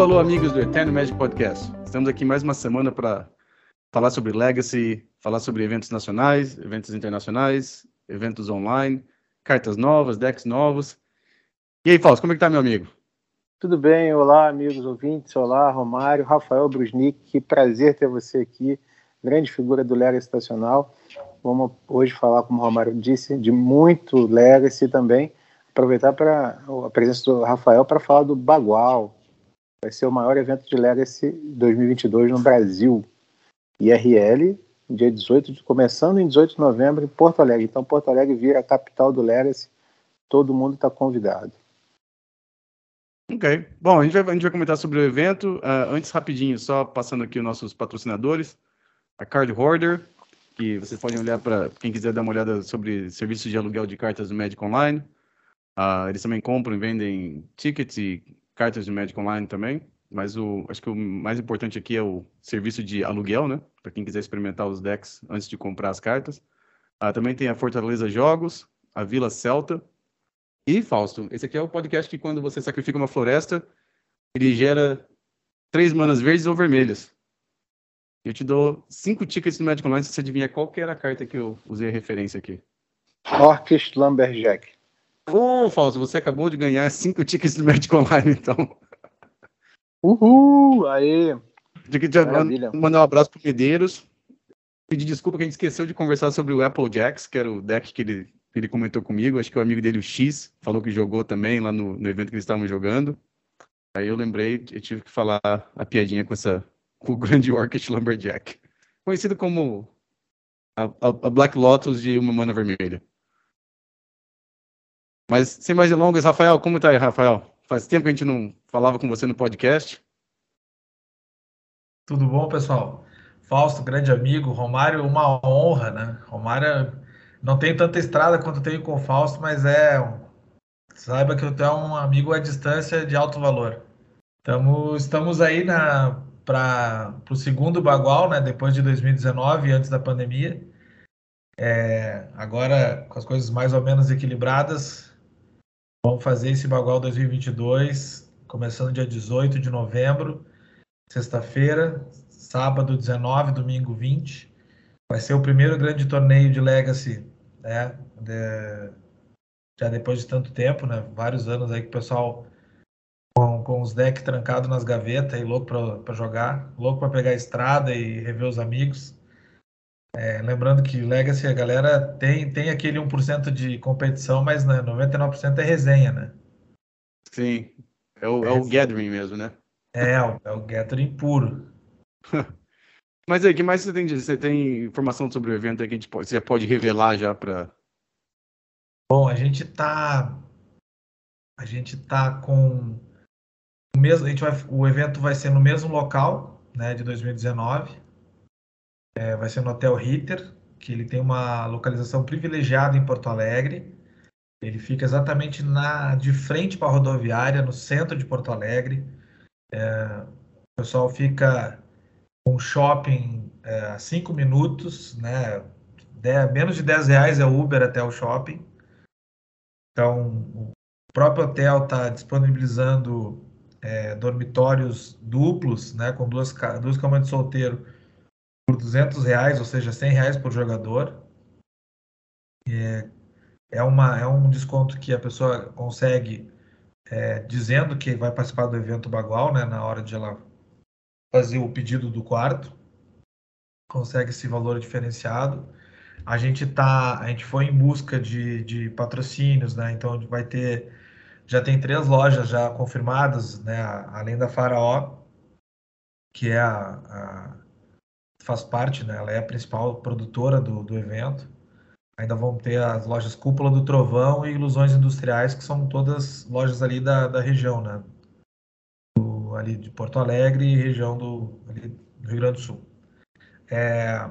Alô, amigos do Eterno Magic Podcast. Estamos aqui mais uma semana para falar sobre Legacy, falar sobre eventos nacionais, eventos internacionais, eventos online, cartas novas, decks novos. E aí, Fausto, como é que tá, meu amigo? Tudo bem, olá, amigos ouvintes, olá, Romário, Rafael Brusnik, que prazer ter você aqui, grande figura do Legacy Estacional. Vamos hoje falar, como o Romário disse, de muito Legacy também. Aproveitar para a presença do Rafael para falar do Bagual. Vai ser o maior evento de Legacy 2022 no Brasil. IRL, dia 18, começando em 18 de novembro em Porto Alegre. Então, Porto Alegre vira a capital do Legacy. Todo mundo está convidado. Ok. Bom, a gente, vai, a gente vai comentar sobre o evento. Uh, antes, rapidinho, só passando aqui os nossos patrocinadores. A Card Hoarder, que vocês podem olhar para quem quiser dar uma olhada sobre serviços de aluguel de cartas do Magic Online. Uh, eles também compram e vendem tickets e cartas de Magic Online também. Mas o, acho que o mais importante aqui é o serviço de aluguel, né? Para quem quiser experimentar os decks antes de comprar as cartas. Uh, também tem a Fortaleza Jogos, a Vila Celta. E, Fausto, esse aqui é o podcast que quando você sacrifica uma floresta, ele gera três manas verdes ou vermelhas. Eu te dou cinco tickets no Magic Online se você adivinhar qual que era a carta que eu usei a referência aqui. Orcish Lumberjack. Ô, oh, Fausto, você acabou de ganhar cinco tickets no Magic Online, então. Uhul! Aí! Mandar um abraço pro Medeiros. Pedir desculpa que a gente esqueceu de conversar sobre o Apple Jacks, que era o deck que ele, ele comentou comigo. Acho que o amigo dele, o X, falou que jogou também lá no, no evento que eles estavam jogando. Aí eu lembrei, eu tive que falar a piadinha com, essa, com o grande Orchid Lumberjack. Conhecido como a, a, a Black Lotus de uma mana vermelha. Mas sem mais delongas, Rafael, como tá aí, Rafael? Faz tempo que a gente não falava com você no podcast. Tudo bom, pessoal? Fausto, grande amigo. Romário, uma honra, né? Romário, não tem tanta estrada quanto tenho com o Fausto, mas é. Saiba que eu tenho um amigo à distância de alto valor. Tamo, estamos aí para o segundo bagual, né? Depois de 2019, antes da pandemia. É, agora, com as coisas mais ou menos equilibradas, Vamos fazer esse Bagual 2022, começando dia 18 de novembro, sexta-feira, sábado 19, domingo 20. Vai ser o primeiro grande torneio de Legacy, né? De, já depois de tanto tempo, né? Vários anos aí que o pessoal com, com os decks trancados nas gavetas e louco para jogar, louco para pegar a estrada e rever os amigos. É, lembrando que Legacy, a galera tem, tem aquele 1% de competição, mas né, 99% é resenha, né? Sim, é o, é, é o gathering mesmo, né? É, é o, é gathering puro. mas aí, o que mais você tem? Você tem informação sobre o evento aí que a gente pode, você já pode revelar já para... Bom, a gente tá... A gente tá com... O, mesmo, a gente vai, o evento vai ser no mesmo local, né, de 2019 é, vai ser no Hotel Ritter, que ele tem uma localização privilegiada em Porto Alegre. Ele fica exatamente na de frente para a rodoviária, no centro de Porto Alegre. É, o pessoal fica com shopping é, a cinco minutos, né? De, menos de 10 reais é Uber até o shopping. Então, o próprio hotel está disponibilizando é, dormitórios duplos, né? Com duas, duas camas de solteiro por 200 reais, ou seja, 100 reais por jogador. É, é, uma, é um desconto que a pessoa consegue é, dizendo que vai participar do evento Bagual, né, na hora de ela fazer o pedido do quarto. Consegue esse valor diferenciado. A gente tá, a gente foi em busca de, de patrocínios, né? Então vai ter, já tem três lojas já confirmadas, né? Além da Faraó, que é a, a faz parte, né? Ela é a principal produtora do, do evento. Ainda vão ter as lojas Cúpula do Trovão e Ilusões Industriais, que são todas lojas ali da, da região, né? Do, ali de Porto Alegre e região do, do Rio Grande do Sul. É,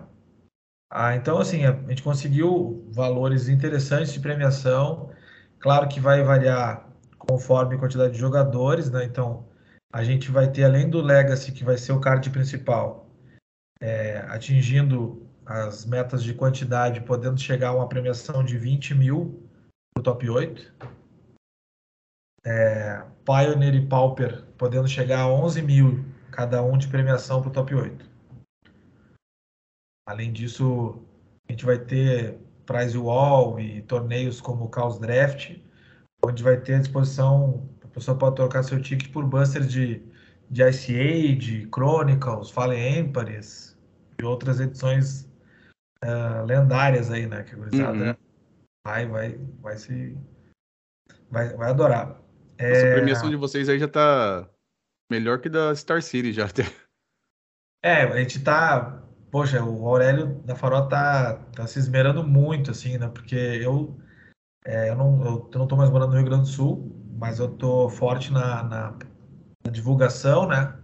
ah, então, assim, a, a gente conseguiu valores interessantes de premiação. Claro que vai variar conforme a quantidade de jogadores, né? Então, a gente vai ter, além do Legacy, que vai ser o card principal, é, atingindo as metas de quantidade, podendo chegar a uma premiação de 20 mil para o top 8. é, Pioneer e Pauper podendo chegar a 11 mil cada um de premiação para o top 8. Além disso, a gente vai ter prize wall e torneios como o Chaos Draft, onde vai ter à disposição, a pessoa pode trocar seu ticket por busters de, de Ice Age, Chronicles, Fallen Empires e outras edições uh, lendárias aí, né? Que a uhum. vai, vai, vai se. Vai, vai adorar. Essa é... premiação de vocês aí já tá melhor que da Star City já. É, a gente tá. Poxa, o Aurélio da Farol tá, tá se esmerando muito, assim, né? Porque eu, é, eu, não, eu não tô mais morando no Rio Grande do Sul, mas eu tô forte na, na, na divulgação, né?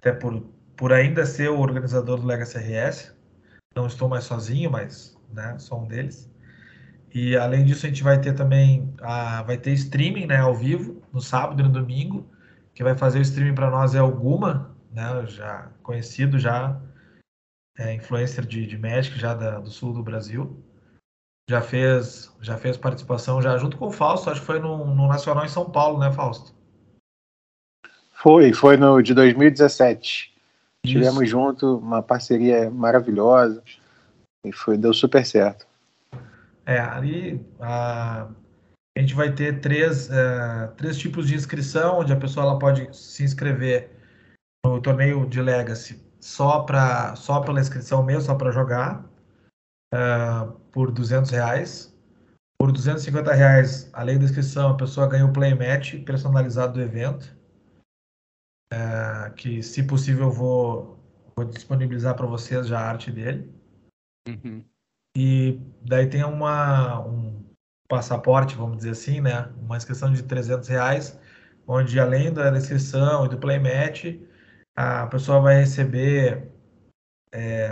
Até por, por ainda ser o organizador do Legacy RS. Não estou mais sozinho, mas né, sou um deles. E além disso, a gente vai ter também a, vai ter streaming né, ao vivo no sábado e no domingo. Quem vai fazer o streaming para nós é o Guma, né, já conhecido, já é, influencer de, de Magic já da, do sul do Brasil. Já fez, já fez participação já junto com o Fausto, acho que foi no, no Nacional em São Paulo, né, Fausto? Foi, foi no de 2017. Tivemos junto, uma parceria maravilhosa e foi, deu super certo. É, ali a, a gente vai ter três, uh, três tipos de inscrição, onde a pessoa ela pode se inscrever no torneio de Legacy só, pra, só pela inscrição mesmo, só para jogar, uh, por 200 reais. Por 250 reais, além da inscrição, a pessoa ganha o playmatch personalizado do evento, uh, que se possível eu vou, vou disponibilizar para vocês já a arte dele. Uhum. E daí tem uma, um passaporte, vamos dizer assim, né? Uma inscrição de 300 reais, onde além da inscrição e do playmatch, a pessoa vai receber é,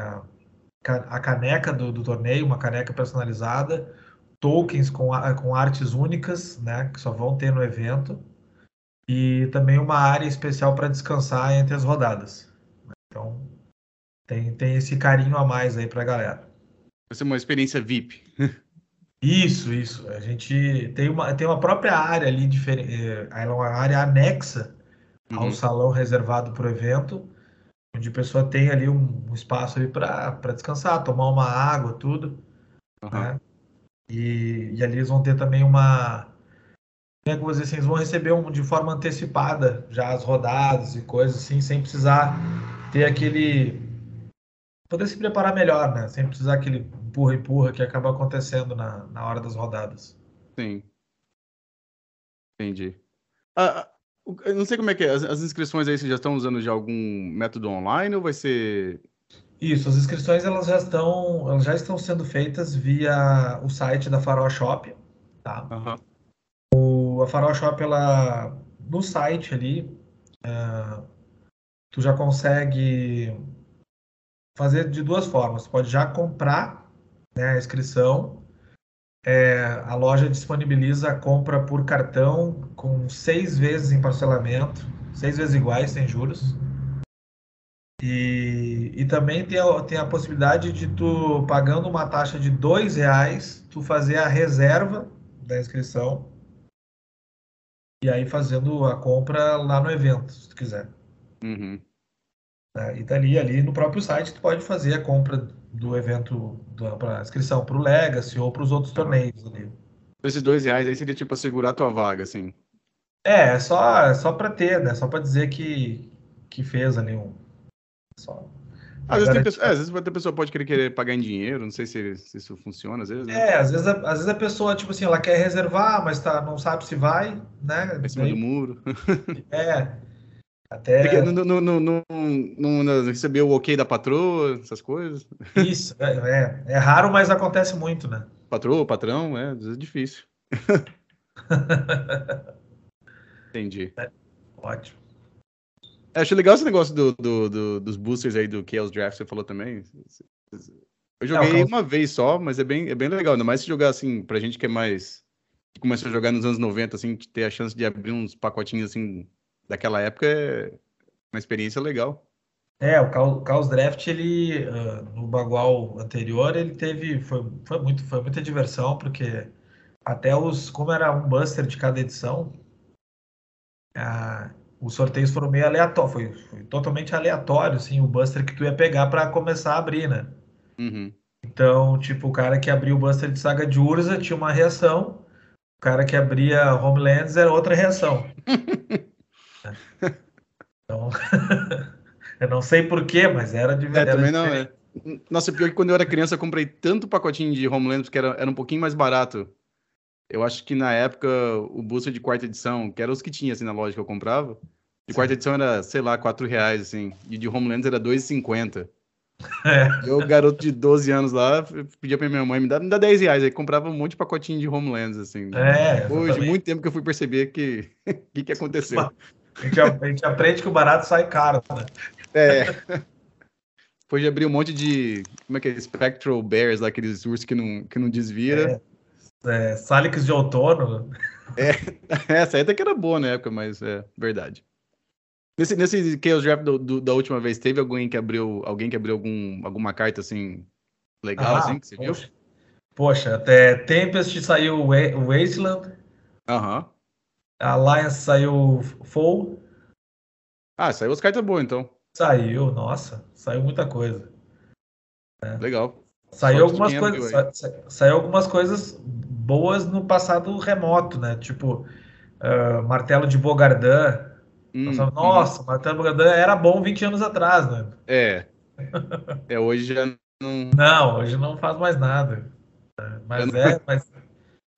a caneca do, do, torneio, uma caneca personalizada, tokens com, com artes únicas, né? Que só vão ter no evento. E também uma área especial para descansar entre as rodadas. Então, tem, tem esse carinho a mais aí para a galera. Vai ser uma experiência VIP. Isso, isso. A gente tem uma, tem uma própria área ali, diferente, ela é uma área anexa ao uhum. salão reservado para o evento, onde a pessoa tem ali um, um espaço para descansar, tomar uma água, tudo. Uhum. Né? E, e ali eles vão ter também uma. Dizer assim, eles vão receber um, de forma antecipada já as rodadas e coisas assim, sem precisar ter aquele poder se preparar melhor, né? Sem precisar aquele empurra-empurra que acaba acontecendo na, na hora das rodadas. Sim. Entendi. Ah, ah eu não sei como é que é. As, as, inscrições aí, vocês já estão usando de algum método online ou vai ser... Isso, as inscrições elas já estão, elas já estão sendo feitas via o site da Farol Shop, tá? Uhum. O, a Farol Shop, ela, no site ali, uh, tu já consegue fazer de duas formas. Pode já comprar né, a inscrição. É, a loja disponibiliza a compra por cartão com seis vezes em parcelamento, seis vezes iguais, sem juros. E, e também tem a, tem a possibilidade de tu, pagando uma taxa de dois reais, tu fazer a reserva da inscrição e aí fazendo a compra lá no evento, se tu quiser. Uhum. Né? E dali, ali no próprio site, tu pode fazer a compra do evento, para inscrição para o Legacy ou para os outros torneios ali. Esses dois reais aí seria tipo assegurar a tua vaga, assim. É, é só, é só para ter, né? Só para dizer que, que fez ali um. Só. Às vezes, pessoa, é, às vezes a pessoa pode querer, querer pagar em dinheiro, não sei se, se isso funciona, às vezes. Né? É, às vezes, a, às vezes a pessoa, tipo assim, ela quer reservar, mas tá, não sabe se vai, né? Em cima do muro. É. Até... Não, não, não, não, não recebeu o ok da patroa, essas coisas. Isso, é, é, é, raro, mas acontece muito, né? Patroa, patrão, é, é difícil. Entendi. É, ótimo. Achei legal esse negócio do, do, do, dos boosters aí do Chaos Draft, você falou também. Eu joguei uma vez só, mas é bem, é bem legal. Ainda mais se jogar assim, pra gente que é mais. que começou a jogar nos anos 90, assim, ter a chance de abrir uns pacotinhos assim daquela época é uma experiência legal. É, o Chaos Draft, ele, uh, no Bagual anterior, ele teve, foi, foi, muito, foi muita diversão, porque até os, como era um buster de cada edição, a, os sorteios foram meio aleatórios, foi, foi, totalmente aleatório, assim, o Buster que tu ia pegar para começar a abrir, né? Uhum. Então, tipo, o cara que abriu o Buster de Saga de Urza tinha uma reação, o cara que abria Homelands era outra reação. então, eu não sei porquê, mas era de verdade. É, também não, é. Nossa, pior que quando eu era criança eu comprei tanto pacotinho de Homelands que era, era um pouquinho mais barato. Eu acho que na época o booster de quarta edição, que eram os que tinha assim na loja que eu comprava, de quarta edição era, sei lá, 4 reais, assim. E de Homelands era 2,50. É. Eu, garoto de 12 anos lá, pedia pra minha mãe, me dá, me dá 10 reais. Aí comprava um monte de pacotinho de Homelands, assim. É, Hoje, muito tempo que eu fui perceber que o que, que aconteceu. A gente, a gente, aprende que o barato sai caro, né? É. Depois de abrir um monte de. Como é que é? Spectral Bears, lá, aqueles ursos que não, que não desvira. É, é, Salix de outono. É, essa aí até que era boa na época, mas é verdade. Nesse, nesse Chaos Draft do, do, da última vez, teve alguém que abriu, alguém que abriu algum, alguma carta assim legal, ah, assim, que você poxa. viu? Poxa, até Tempest saiu o Wasteland. Aham. Uhum. Alliance saiu Full. Ah, saiu as cartas boas, então. Saiu, nossa, saiu muita coisa. É. Legal. Saiu algumas coisas, sa, saiu algumas coisas boas no passado remoto, né? Tipo, uh, Martelo de Bogardin, Hum, Nossa, hum. Martelo Bogadan era bom 20 anos atrás, né? É. É, hoje já não. Não, hoje não faz mais nada. Mas não... é, mas,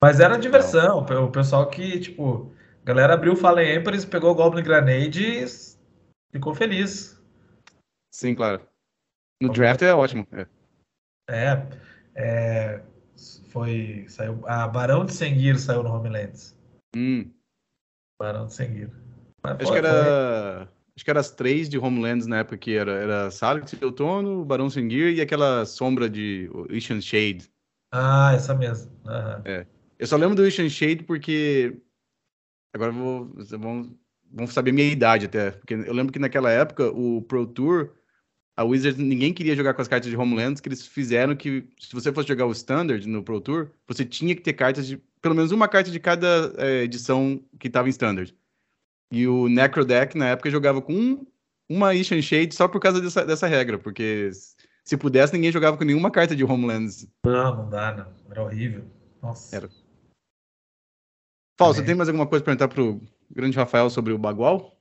mas era diversão. O pessoal que, tipo, a galera abriu o Fallen Empress, pegou o Goblin Grenade e ficou feliz. Sim, claro. No draft é ótimo. É. é, é foi. Saiu. A Barão de Senguir saiu no Homelands. Hum. Barão de Senguir. Acho que era. Acho que eram as três de Homelands na época que era, era Salix de Outono, Barão Sengir e aquela sombra de Ishan Shade. Ah, essa mesmo. Uhum. É. Eu só lembro do Ishan Shade porque. Agora vou, vão, vão saber minha idade até. Porque eu lembro que naquela época o Pro Tour, a Wizards, ninguém queria jogar com as cartas de Homelands, que eles fizeram que, se você fosse jogar o Standard no Pro Tour, você tinha que ter cartas de. Pelo menos uma carta de cada é, edição que estava em Standard. E o Necrodeck, na época, jogava com um, uma Ishan Shade só por causa dessa, dessa regra, porque se pudesse, ninguém jogava com nenhuma carta de Homelands. Não, não dá, não. Era horrível. Nossa. Era. Paulo, é. você tem mais alguma coisa para perguntar pro grande Rafael sobre o Bagual?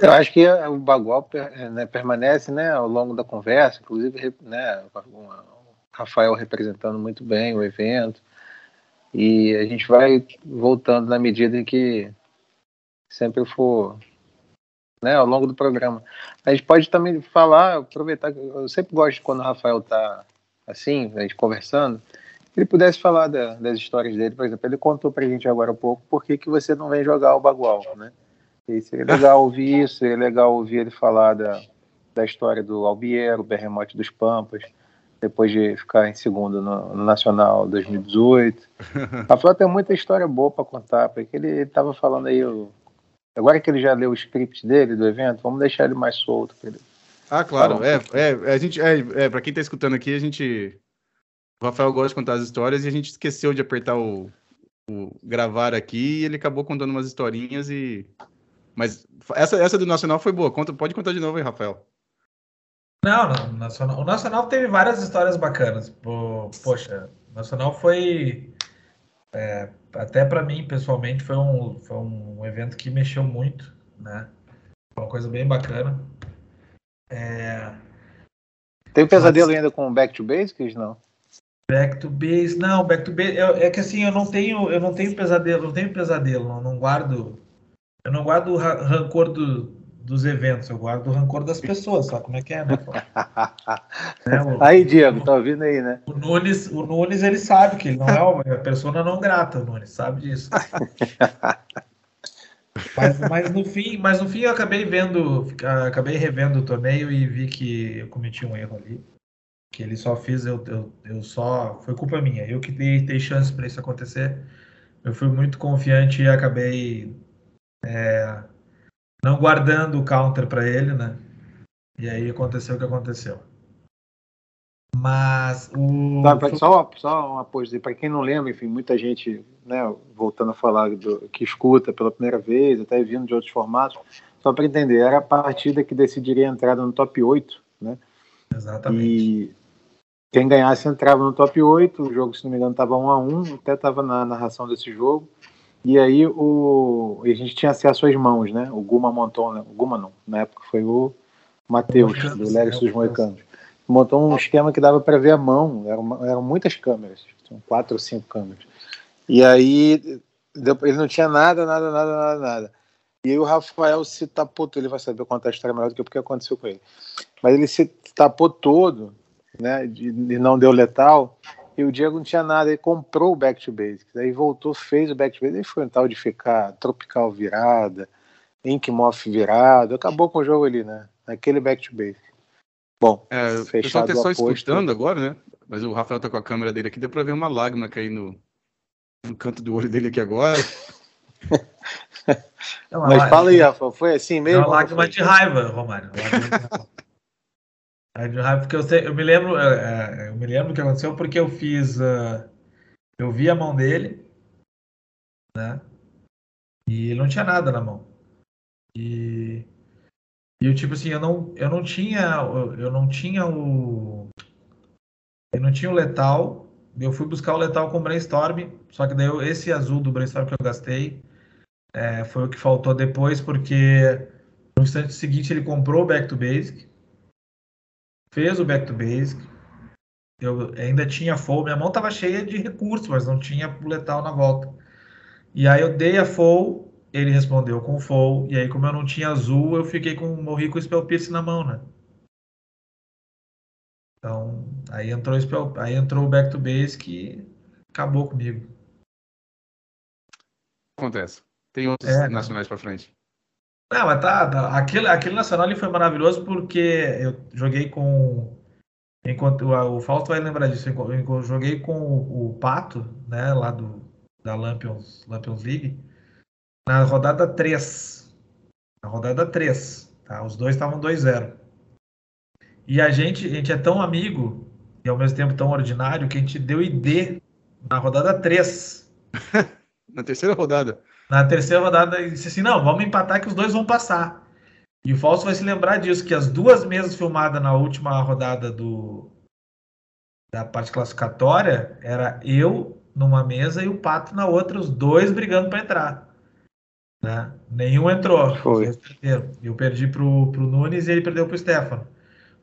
Eu acho que o Bagual né, permanece né, ao longo da conversa, inclusive né, o Rafael representando muito bem o evento. E a gente vai voltando na medida em que sempre for né, ao longo do programa. A gente pode também falar, aproveitar, eu sempre gosto quando o Rafael está assim, a gente conversando, ele pudesse falar da, das histórias dele, por exemplo, ele contou para a gente agora um pouco por que, que você não vem jogar o Bagual, né? E seria legal ouvir isso, seria legal ouvir ele falar da, da história do Albiero, o Berremote dos Pampas, depois de ficar em segundo no, no Nacional 2018. A Flá tem muita história boa para contar, porque ele estava falando aí, agora que ele já leu o script dele, do evento, vamos deixar ele mais solto. Ele... Ah, claro, é, é, a gente, é, é para quem está escutando aqui, a gente, o Rafael gosta de contar as histórias e a gente esqueceu de apertar o, o gravar aqui e ele acabou contando umas historinhas e, mas essa, essa do Nacional foi boa, Conta, pode contar de novo aí, Rafael. Não, não, Nacional, o Nacional teve várias histórias bacanas. Poxa, o Nacional foi. É, até para mim, pessoalmente, foi um, foi um evento que mexeu muito, né? Foi uma coisa bem bacana. É... Tem um pesadelo Mas... ainda com Back to Basics, não? Back to Base, não, Back to Base, eu, é que assim, eu não tenho, eu não tenho pesadelo, não tenho pesadelo, não, não guardo, eu não guardo rancor do, dos eventos, eu guardo o rancor das pessoas, sabe como é que é, né? né o, aí, Diego, tá ouvindo aí, né? O Nunes, o Nunes, ele sabe que ele não é uma pessoa não grata, o Nunes sabe disso. mas, mas, no fim, mas no fim eu acabei vendo, acabei revendo o torneio e vi que eu cometi um erro ali. Que ele só fiz, eu, eu, eu só. Foi culpa minha. Eu que dei, dei chance para isso acontecer. Eu fui muito confiante e acabei é, não guardando o counter para ele, né? E aí aconteceu o que aconteceu. Mas o. Tá, só, só uma coisa, para quem não lembra, enfim, muita gente, né, voltando a falar do, que escuta pela primeira vez, até vindo de outros formatos, só para entender, era a partida que decidiria a entrada no top 8, né? Exatamente. E quem ganhasse entrava no top 8, o jogo, se não me engano, estava 1 a 1 até estava na narração desse jogo. E aí o, a gente tinha acesso às mãos, né? O Guma montou, né? o Guma não, na época foi o Matheus, do Legacy dos Moicanos. Montou um esquema que dava para ver a mão, eram, eram muitas câmeras, quatro ou cinco câmeras. E aí ele não tinha nada, nada, nada, nada, nada. E aí o Rafael se tapou ele vai saber contar a história melhor do que o que aconteceu com ele. Mas ele se tapou todo, né, e não deu letal, e o Diego não tinha nada, ele comprou o Back to Basics, aí voltou, fez o Back to Basics, aí foi um tal de ficar Tropical virada, Inkmoth virado, acabou com o jogo ali, né, aquele Back to Basics. Bom, é, o pessoal tá só escutando agora, né, mas o Rafael tá com a câmera dele aqui, deu pra ver uma lágrima cair no, no canto do olho dele aqui agora. Não, mas fala aí, Rafa, foi assim mesmo? É uma lágrima de raiva, Romário. Porque eu, sei, eu me lembro, é, é, eu me lembro o que aconteceu porque eu fiz, uh, eu vi a mão dele, né? E ele não tinha nada na mão. E, e eu tipo assim, eu não, eu não tinha, eu não tinha o, eu não tinha o letal. Eu fui buscar o letal com o brainstorm, só que daí esse azul do brainstorm que eu gastei é, foi o que faltou depois, porque no instante seguinte ele comprou o back to basic fez o back to basic. Eu ainda tinha full, minha mão estava cheia de recursos, mas não tinha letal na volta. E aí eu dei a full, ele respondeu com full, e aí como eu não tinha azul, eu fiquei com morri com o spell pierce na mão, né? Então, aí entrou o spell, aí entrou o back to basic e acabou comigo. Acontece. Tem outros é, nacionais para frente. Não, mas tá, tá. Aquele, aquele Nacional ali foi maravilhoso porque eu joguei com. Enquanto o, Fausto vai lembrar disso, eu joguei com o, o, Pato, né, lá do, da Lampions, Lampions League, na rodada 3. Na rodada 3. Tá? Os dois estavam 2-0. E a gente, a gente é tão amigo e ao mesmo tempo tão ordinário que a gente deu ID na rodada 3. na terceira rodada na terceira rodada ele disse assim: não, vamos empatar que os dois vão passar. E o Falso vai se lembrar disso, que as duas mesas filmadas na última rodada do da parte classificatória era eu numa mesa e o Pato na outra, os dois brigando para entrar. Né? Nenhum entrou. Foi. Eu perdi pro, pro Nunes e ele perdeu pro Stefano.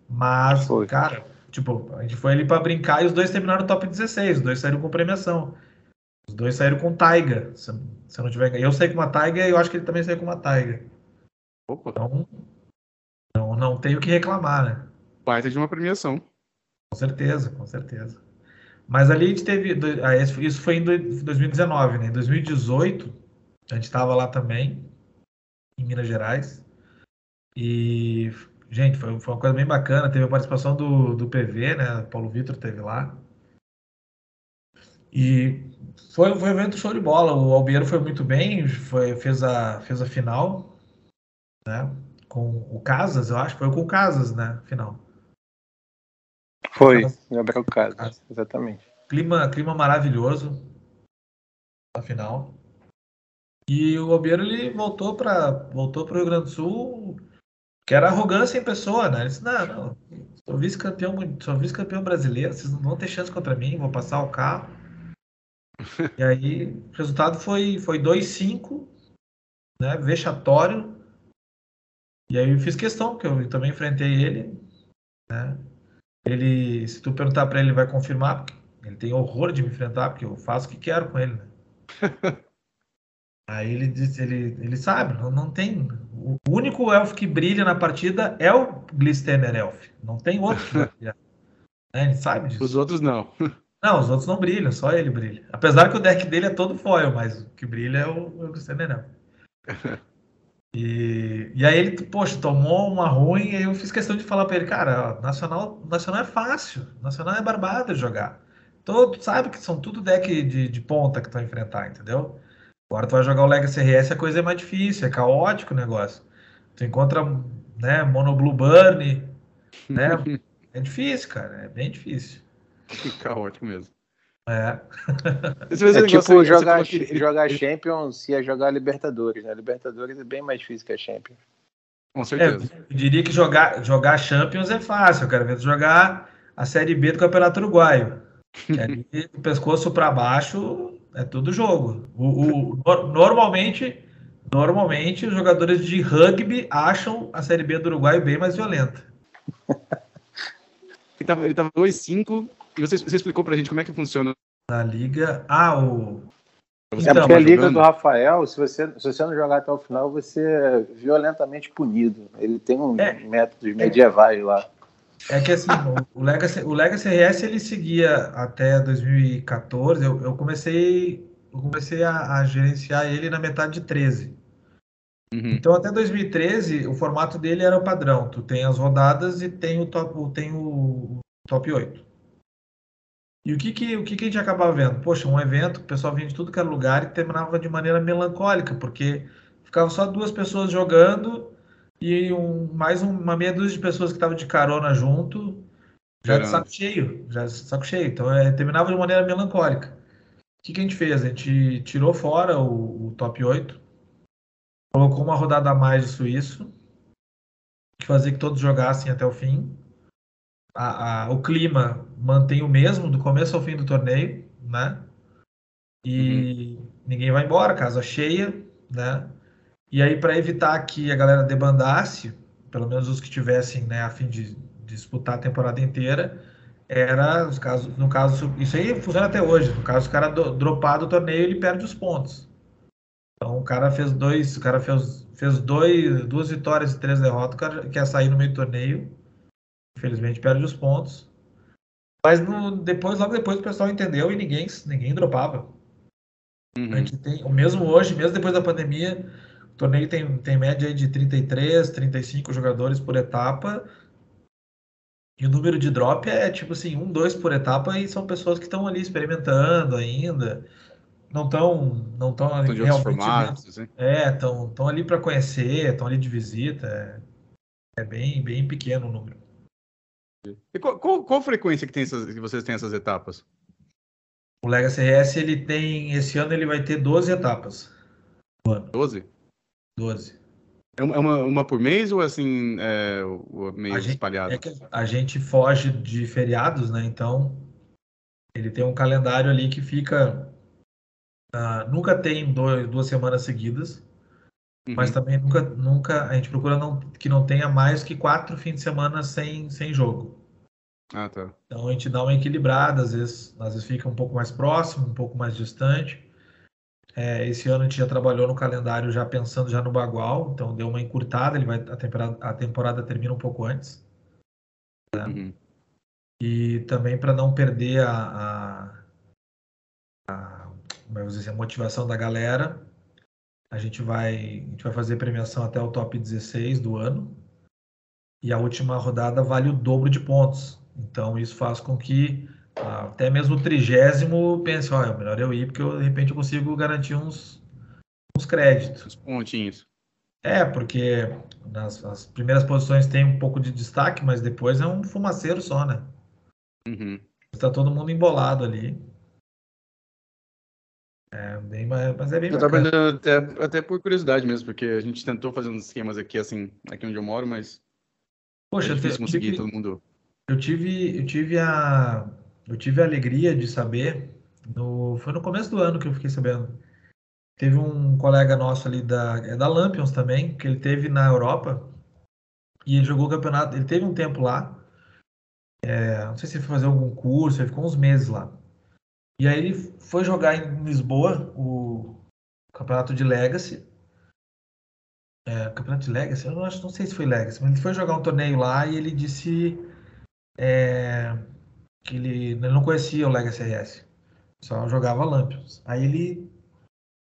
Mas, Foi. cara, tipo, a gente foi ali para brincar e os dois terminaram no top 16, os dois saíram com premiação. Os dois saíram com Taiga. Se, se eu não tiver. Eu saí com uma Taiga e eu acho que ele também saiu com uma Taiga. Opa. Então, não, não tenho o que reclamar, né? Baita de uma premiação. Com certeza, com certeza. Mas ali a gente teve. Ah, isso foi em 2019, né? Em 2018, a gente estava lá também, em Minas Gerais. E, gente, foi, foi uma coisa bem bacana. Teve a participação do, do PV, né? Paulo Vitor teve lá. E foi, foi um evento show de bola. O Albiero foi muito bem, foi, fez, a, fez a final, né? Com o Casas, eu acho. Foi com o Casas, né? Final. Foi, Gabriel Casas, exatamente. Clima, clima maravilhoso na final. E o Albiero ele voltou para voltou o Rio Grande do Sul, que era arrogância em pessoa, né? Ele disse: Não, não, sou vice-campeão sou vice-campeão brasileiro, vocês não vão ter chance contra mim, vou passar o carro. E aí, o resultado foi, foi 2-5, né? Vexatório. E aí eu fiz questão, porque eu também enfrentei ele, né? Ele, se tu perguntar para ele, ele vai confirmar, porque ele tem horror de me enfrentar, porque eu faço o que quero com ele, né? Aí ele disse, ele, ele sabe, não, não tem. O único elfo que brilha na partida é o Glistener Elf. Não tem outro que. É, ele sabe disso. Os outros não. Não, os outros não brilham, só ele brilha. Apesar que o deck dele é todo foil, mas o que brilha é o, é o Cristiano E, e aí ele, poxa, tomou uma ruim e eu fiz questão de falar para ele, cara, Nacional, Nacional é fácil, Nacional é barbado jogar. Todo, sabe que são tudo deck de, de ponta que tu vai enfrentar, entendeu? Agora tu vai jogar o Legacy RS, a coisa é mais difícil, é caótico o negócio. Tu encontra, né, Mono Blue Burn, né, É difícil, cara. É bem difícil. Caótico mesmo. É. é tipo jogar, que... jogar Champions e jogar Libertadores, né? Libertadores é bem mais difícil que a Champions. Com certeza. É, eu diria que jogar, jogar Champions é fácil. Eu quero ver jogar a Série B do Campeonato Uruguaio. Que ali, do pescoço para baixo, é tudo jogo. O, o, normalmente, normalmente, os jogadores de rugby acham a Série B do Uruguai bem mais violenta. ele tava, ele tava 2-5 e você, você explicou pra gente como é que funciona. Na liga. Ah, o. É porque a liga do Rafael, se você, se você não jogar até o final, você é violentamente punido. Ele tem um é, métodos medievais lá. É que assim, o, Legacy, o Legacy RS ele seguia até 2014. Eu, eu comecei, eu comecei a, a, gerenciar ele na metade de 13. Uhum. Então até 2013 o formato dele era o padrão. Tu tem as rodadas e tem o top, tem o top 8. E o que que, o que que a gente acabava vendo? Poxa, um evento, o pessoal vinha de tudo que era lugar e terminava de maneira melancólica, porque ficava só duas pessoas jogando e um, mais um, uma meia dúzia de pessoas que estavam de carona junto, já de saco cheio, já de saco cheio. Então, é, terminava de maneira melancólica. O que, que a gente fez? A gente tirou fora o, o top 8, colocou uma rodada a mais de suíço, que fazia que todos jogassem até o fim. A, a, o clima mantém o mesmo do começo ao fim do torneio, né? E uhum. ninguém vai embora, casa cheia, né? E aí, para evitar que a galera debandasse, pelo menos os que tivessem né, a fim de, de disputar a temporada inteira, era, os casos, no caso, isso aí funciona até hoje. No caso, o cara do, dropar do torneio, ele perde os pontos. Então, o cara fez dois, o cara fez, fez dois, duas vitórias e três derrotas, o cara quer sair no meio do torneio, infelizmente perde os pontos. Mas no, depois, logo depois, o pessoal entendeu e ninguém, ninguém dropava. Uhum. A gente tem, mesmo hoje, mesmo depois da pandemia, o torneio tem, tem média de 33, 35 jogadores por etapa. E o número de drop é tipo assim, um, dois por etapa, e são pessoas que estão ali experimentando ainda. Não estão não tão realmente. Formatos, assim. É, estão ali para conhecer, estão ali de visita. É, é, bem, bem pequeno o número. E qual, qual, qual frequência que, tem essas, que vocês têm essas etapas? O Legacy RS, ele tem. Esse ano ele vai ter 12 etapas. 12? 12. É uma, uma por mês ou assim, é, meio a espalhado? Gente, é a gente foge de feriados, né? Então, ele tem um calendário ali que fica. Uh, nunca tem dois, duas semanas seguidas, uhum. mas também nunca, nunca. A gente procura não, que não tenha mais que quatro fins de semana sem, sem jogo. Ah, tá. Então a gente dá uma equilibrada, às vezes, às vezes fica um pouco mais próximo, um pouco mais distante. É, esse ano a gente já trabalhou no calendário já pensando já no Bagual, então deu uma encurtada, ele vai, a, temporada, a temporada termina um pouco antes. Né? Uhum. E também para não perder a, a, a, dizer, a motivação da galera, a gente vai a gente vai fazer premiação até o top 16 do ano. E a última rodada vale o dobro de pontos. Então isso faz com que até mesmo o trigésimo, pense, olha, é melhor eu ir, porque eu, de repente eu consigo garantir uns, uns créditos. Uns pontinhos. É, porque nas as primeiras posições tem um pouco de destaque, mas depois é um fumaceiro só, né? Uhum. Está todo mundo embolado ali. É bem, mas é bem eu bacana. Até, até por curiosidade mesmo, porque a gente tentou fazer uns esquemas aqui, assim, aqui onde eu moro, mas Poxa, é difícil conseguir tive, todo mundo. Eu tive, eu tive a eu tive a alegria de saber, no, foi no começo do ano que eu fiquei sabendo. Teve um colega nosso ali da, é da Lampions também, que ele teve na Europa e ele jogou o campeonato. Ele teve um tempo lá, é, não sei se ele foi fazer algum curso, ele ficou uns meses lá. E aí ele foi jogar em Lisboa o campeonato de Legacy. É, campeonato de Legacy? Eu não, acho, não sei se foi Legacy, mas ele foi jogar um torneio lá e ele disse. É, que ele, ele não conhecia o Legacy RS, só jogava Lampions. Aí ele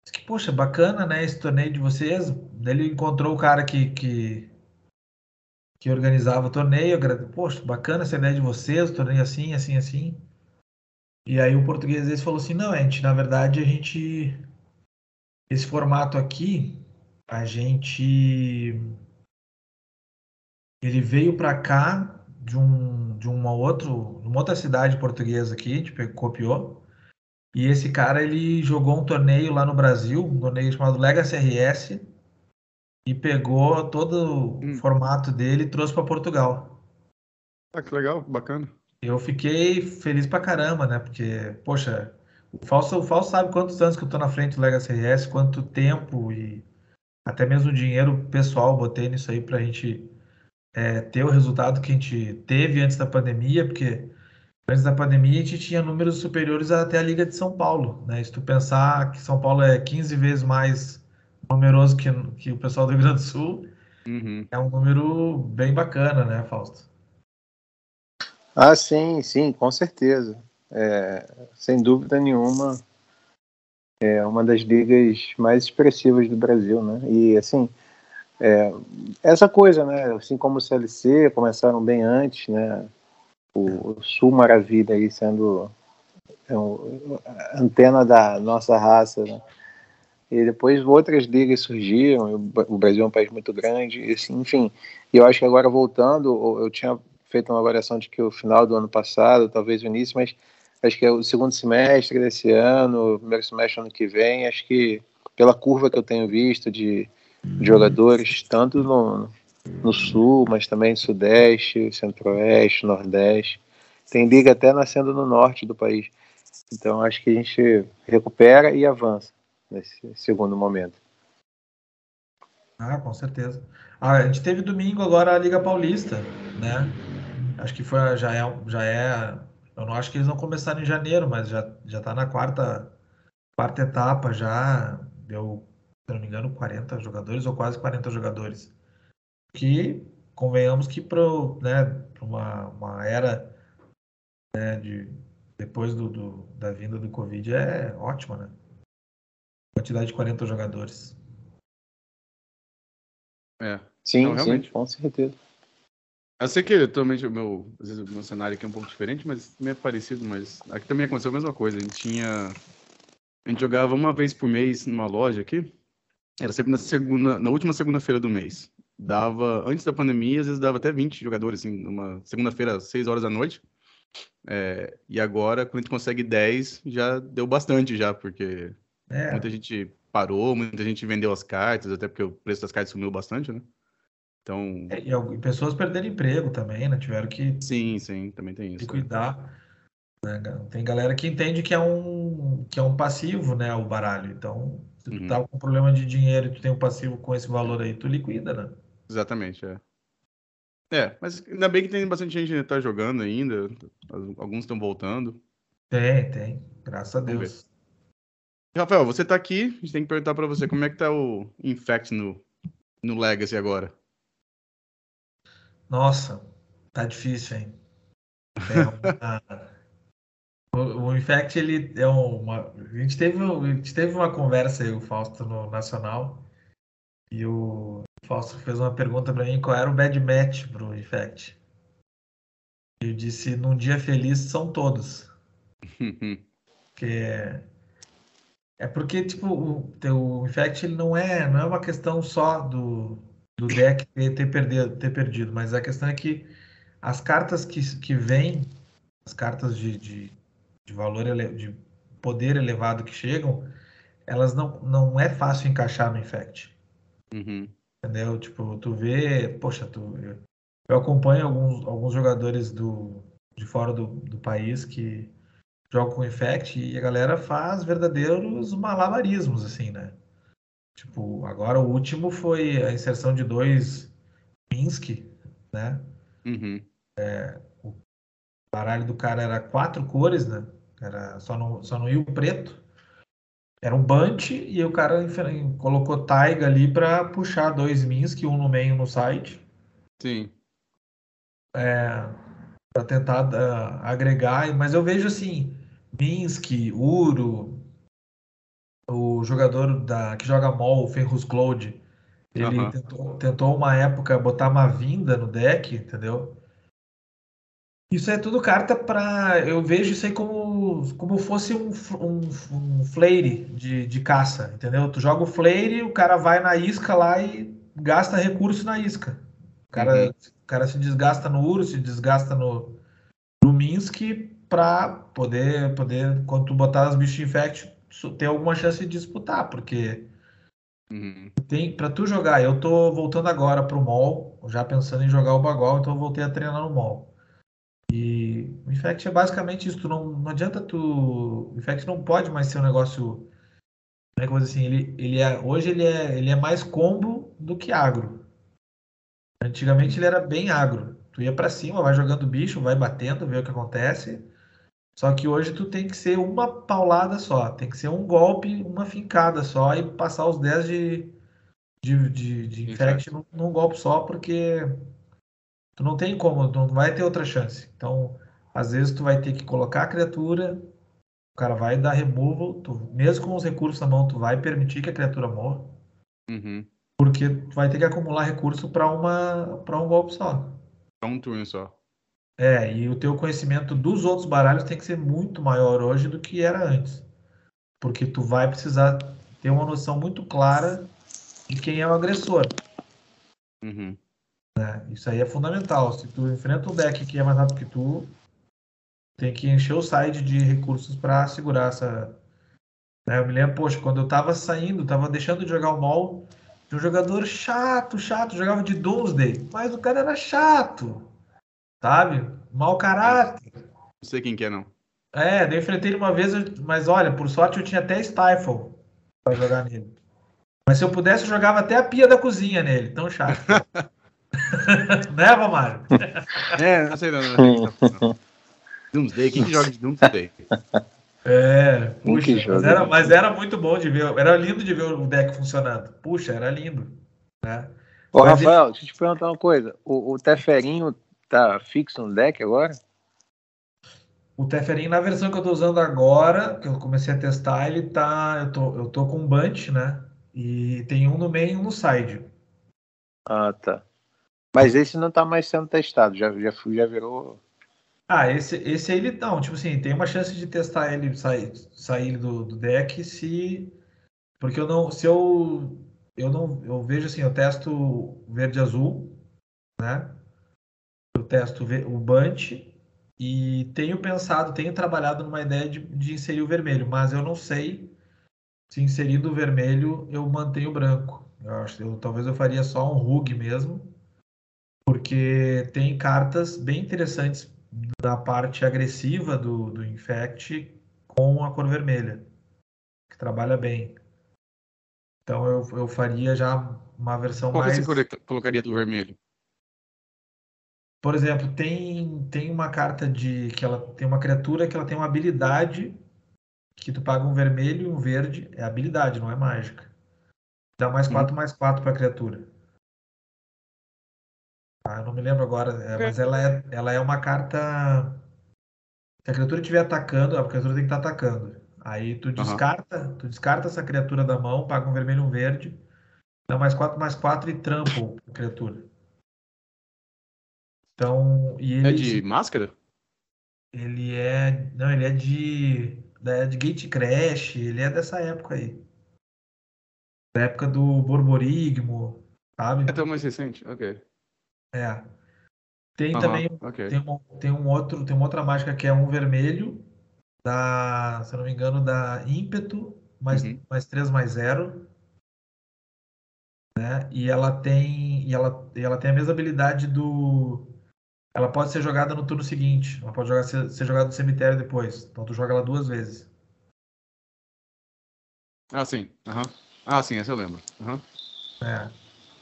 disse que, poxa, bacana, né, esse torneio de vocês. Ele encontrou o cara que, que, que organizava o torneio, poxa, bacana essa ideia de vocês, o torneio assim, assim, assim. E aí o português esse falou assim, não, a gente, na verdade, a gente, esse formato aqui, a gente, ele veio para cá de um de uma, outro, uma outra cidade portuguesa aqui, a gente copiou. E esse cara ele jogou um torneio lá no Brasil, um torneio chamado Legacy RS, e pegou todo hum. o formato dele e trouxe para Portugal. Ah, que legal, bacana. Eu fiquei feliz pra caramba, né? Porque, poxa, o Falso, o Falso sabe quantos anos que eu tô na frente do Legacy RS, quanto tempo e até mesmo dinheiro pessoal botei nisso aí pra gente é, ter o resultado que a gente teve antes da pandemia, porque antes da pandemia a gente tinha números superiores até a Liga de São Paulo, né? Se tu pensar que São Paulo é 15 vezes mais numeroso que, que o pessoal do Rio Grande do Sul, uhum. é um número bem bacana, né, Fausto? Ah, sim, sim, com certeza. É, sem dúvida nenhuma, é uma das ligas mais expressivas do Brasil, né? E assim, é, essa coisa, né? Assim como o CLC começaram bem antes, né? O Sul Maravilha aí sendo é, antena da nossa raça, né? E depois outras ligas surgiram, o Brasil é um país muito grande, assim, enfim. E eu acho que agora voltando, eu tinha feito uma avaliação de que o final do ano passado, talvez o início, mas acho que é o segundo semestre desse ano, primeiro semestre ano que vem, acho que pela curva que eu tenho visto de, de jogadores, tanto no, no sul, mas também no sudeste, centro-oeste, nordeste, tem liga até nascendo no norte do país. Então acho que a gente recupera e avança nesse segundo momento. Ah, com certeza. Ah, a gente teve domingo agora a Liga Paulista, né? Acho que foi, já é, já é. Eu não acho que eles vão começar em janeiro, mas já já está na quarta quarta etapa já deu, se não me engano, 40 jogadores ou quase 40 jogadores. Que convenhamos que para né, uma, uma era né, de depois do, do, da vinda do Covid é ótima, né? quantidade de 40 jogadores. É. Sim, realmente. Sim, com certeza. Eu sei que atualmente o meu, às vezes, o meu cenário aqui é um pouco diferente, mas é parecido, mas aqui também aconteceu a mesma coisa. A gente tinha. A gente jogava uma vez por mês numa loja aqui. Era sempre na segunda, na última segunda-feira do mês. Dava, antes da pandemia, às vezes dava até 20 jogadores, assim, numa segunda-feira, às 6 horas da noite. É, e agora, quando a gente consegue 10, já deu bastante já, porque é. Muita gente parou, muita gente vendeu as cartas, até porque o preço das cartas sumiu bastante, né? Então. É, e pessoas perderam emprego também, né? Tiveram que. Sim, sim, também tem isso. É. cuidar. Né? Tem galera que entende que é um que é um passivo, né? O baralho. Então, se tu uhum. tá com problema de dinheiro e tu tem um passivo com esse valor aí, tu liquida, né? Exatamente, é. É, mas ainda bem que tem bastante gente que tá jogando ainda. Alguns estão voltando. Tem, tem. Graças a Deus. Rafael, você tá aqui, a gente tem que perguntar para você como é que tá o Infect no, no Legacy agora. Nossa, tá difícil, hein? É uma... o, Infect, ele é uma... A gente teve, a gente teve uma conversa aí, o Fausto, no Nacional, e o Fausto fez uma pergunta para mim qual era o bad match pro Infect. Eu disse, num dia feliz são todos. Porque é porque, tipo, o teu Infect ele não é, não é uma questão só do, do deck ter, ter, perdido, ter perdido, mas a questão é que as cartas que, que vêm, as cartas de, de, de valor, ele, de poder elevado que chegam, elas não, não é fácil encaixar no Infect. Uhum. Entendeu? Tipo, tu vê, poxa, tu, eu acompanho alguns, alguns jogadores do, de fora do, do país que joga com Infect e a galera faz verdadeiros malabarismos, assim, né? Tipo, agora o último foi a inserção de dois Minsky, né? Uhum. É, o baralho do cara era quatro cores, né? Era, só, não, só não ia o preto. Era um Bunt e o cara colocou Taiga ali para puxar dois Minsky, um no meio no side. Sim. É, para tentar uh, agregar, mas eu vejo assim, Minsky, Uro, o jogador da, que joga mol, o Fenris Cloud, ele uhum. tentou, tentou uma época botar uma vinda no deck, entendeu? Isso é tudo carta para. Eu vejo isso aí como, como fosse um, um, um flare de, de caça, entendeu? Tu joga o flare, o cara vai na isca lá e gasta recurso na isca. O cara, uhum. o cara se desgasta no Uro, se desgasta no, no Minsk para poder, poder, quando tu botar os bichos infect, ter alguma chance de disputar, porque uhum. tem para tu jogar. Eu tô voltando agora pro mall, já pensando em jogar o Bagual, então eu voltei a treinar no mall. E o Infect é basicamente isso. Tu não, não adianta tu. O Infect não pode mais ser um negócio. Como é que eu vou dizer assim? Ele, ele é, hoje ele é, ele é mais combo do que agro. Antigamente ele era bem agro. Tu ia para cima, vai jogando bicho, vai batendo, vê o que acontece. Só que hoje tu tem que ser uma paulada só, tem que ser um golpe, uma fincada só e passar os 10 de, de, de, de infect num, num, golpe só, porque tu não tem como, tu não vai ter outra chance. Então, às vezes tu vai ter que colocar a criatura, o cara vai dar removal, tu, mesmo com os recursos na mão, tu vai permitir que a criatura morra. Uhum. Porque tu vai ter que acumular recurso para uma para um golpe só. Para um turno só. É, e o teu conhecimento dos outros baralhos tem que ser muito maior hoje do que era antes. Porque tu vai precisar ter uma noção muito clara de quem é o agressor. Uhum. É, isso aí é fundamental. Se tu enfrenta um deck que é mais rápido que tu, tem que encher o side de recursos para segurar essa. Né, eu me lembro, poxa, quando eu tava saindo, tava deixando de jogar o mall, de um jogador chato, chato, jogava de Doomsday, mas o cara era chato sabe? Mau caráter. Não sei quem que é, não. É, eu enfrentei ele uma vez, mas olha, por sorte eu tinha até Stifle para jogar nele. Mas se eu pudesse, eu jogava até a pia da cozinha nele, tão chato. né, Romário? é, não sei não. não. Doomsday, quem que joga de Doomsday? É, puxa, mas, era, mas era muito bom de ver, era lindo de ver o deck funcionando. Puxa, era lindo. Né? Ô, mas Rafael, ele... deixa eu te perguntar uma coisa. O, o Teferinho tá fixo no deck agora? O Teferin, na versão que eu tô usando agora, que eu comecei a testar, ele tá. Eu tô, eu tô com um bunch, né? E tem um no meio e um no side. Ah, tá. Mas esse não tá mais sendo testado, já, já, já virou. Ah, esse, esse aí ele não, tipo assim, tem uma chance de testar ele, sair, sair do, do deck se. Porque eu não. Se eu. Eu não. Eu vejo assim, eu testo verde azul, né? Eu testo o Bunch e tenho pensado, tenho trabalhado numa ideia de, de inserir o vermelho, mas eu não sei se inserindo o vermelho eu mantenho o branco. Eu acho, eu, talvez eu faria só um rug mesmo, porque tem cartas bem interessantes da parte agressiva do, do Infect com a cor vermelha, que trabalha bem. Então eu, eu faria já uma versão Qual mais. Qual você colocaria do vermelho? Por exemplo, tem, tem uma carta de que ela tem uma criatura que ela tem uma habilidade que tu paga um vermelho e um verde. É habilidade, não é mágica. Dá mais 4 mais 4 para a criatura. Ah, eu não me lembro agora, é, mas ela é, ela é uma carta. Se a criatura estiver atacando, a criatura tem que estar tá atacando. Aí tu descarta, uhum. tu descarta essa criatura da mão, paga um vermelho e um verde, dá mais 4 mais 4 e trampa a criatura. Então, e ele, é de máscara? Ele é. Não, ele é de. É de Gate Crash, ele é dessa época aí. Da época do Borborigmo, sabe? É tão mais recente, ok. É. Tem também. Okay. Tem, um, tem um outro, tem uma outra mágica que é um vermelho, da, se eu não me engano, da ímpeto, mais, uhum. mais 3 mais 0. Né? E ela tem. E ela, e ela tem a mesma habilidade do ela pode ser jogada no turno seguinte. Ela pode jogar, ser, ser jogada no cemitério depois. Então tu joga ela duas vezes. Ah, sim. Uhum. Ah, sim, essa eu lembro. Uhum. É.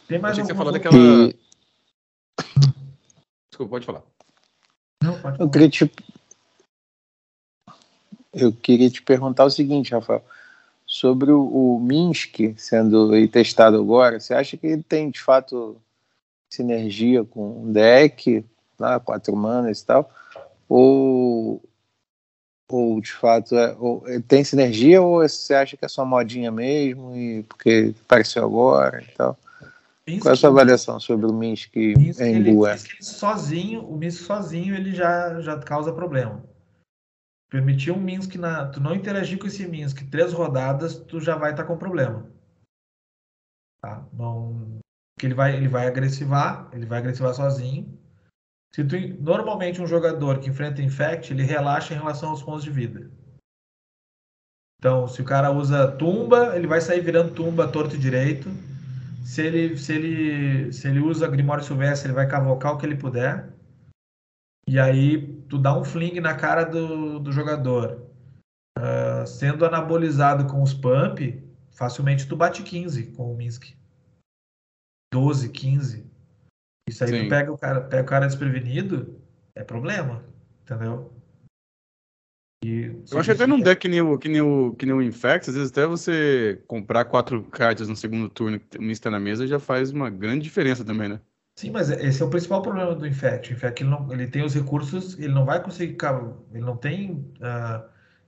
Tem mais Achei que você falou daquela. E... Desculpa, pode falar. Não, pode falar. Eu queria te... Eu queria te perguntar o seguinte, Rafael. Sobre o, o Minsk sendo testado agora, você acha que ele tem de fato sinergia com o deck? Lá, quatro manas e tal, ou, ou de fato é, ou, é, tem sinergia ou você acha que é só modinha mesmo e porque apareceu agora e tal? Minsk, Qual é a sua avaliação sobre o Minsk, Minsk em ele, Minsk sozinho, o Minsk sozinho ele já, já causa problema. Permitir um Minsk na, tu não interagir com esse Minsk três rodadas, tu já vai estar tá com problema. Tá? Não, que ele vai ele vai agressivar, ele vai agressivar sozinho Se tu, normalmente um jogador que enfrenta Infect, ele relaxa em relação aos pontos de vida. Então, se o cara usa tumba, ele vai sair virando tumba torto e direito. Se ele, se ele, se ele usa Grimório Silvestre, ele vai cavocar o que ele puder. E aí tu dá um fling na cara do, do jogador. Uh, sendo anabolizado com os pump, facilmente tu bate 15 com o Minsk. 12, 15. Isso aí Sim. tu pega o, cara, pega o cara desprevenido, é problema. Entendeu? E, eu acho que até num deck que nem, o, que, nem o, que nem o Infect, às vezes até você comprar quatro cartas no segundo turno que o está na mesa já faz uma grande diferença também, né? Sim, mas esse é o principal problema do Infect. O Infect ele, não, ele tem os recursos, ele não vai conseguir, ele não tem uh,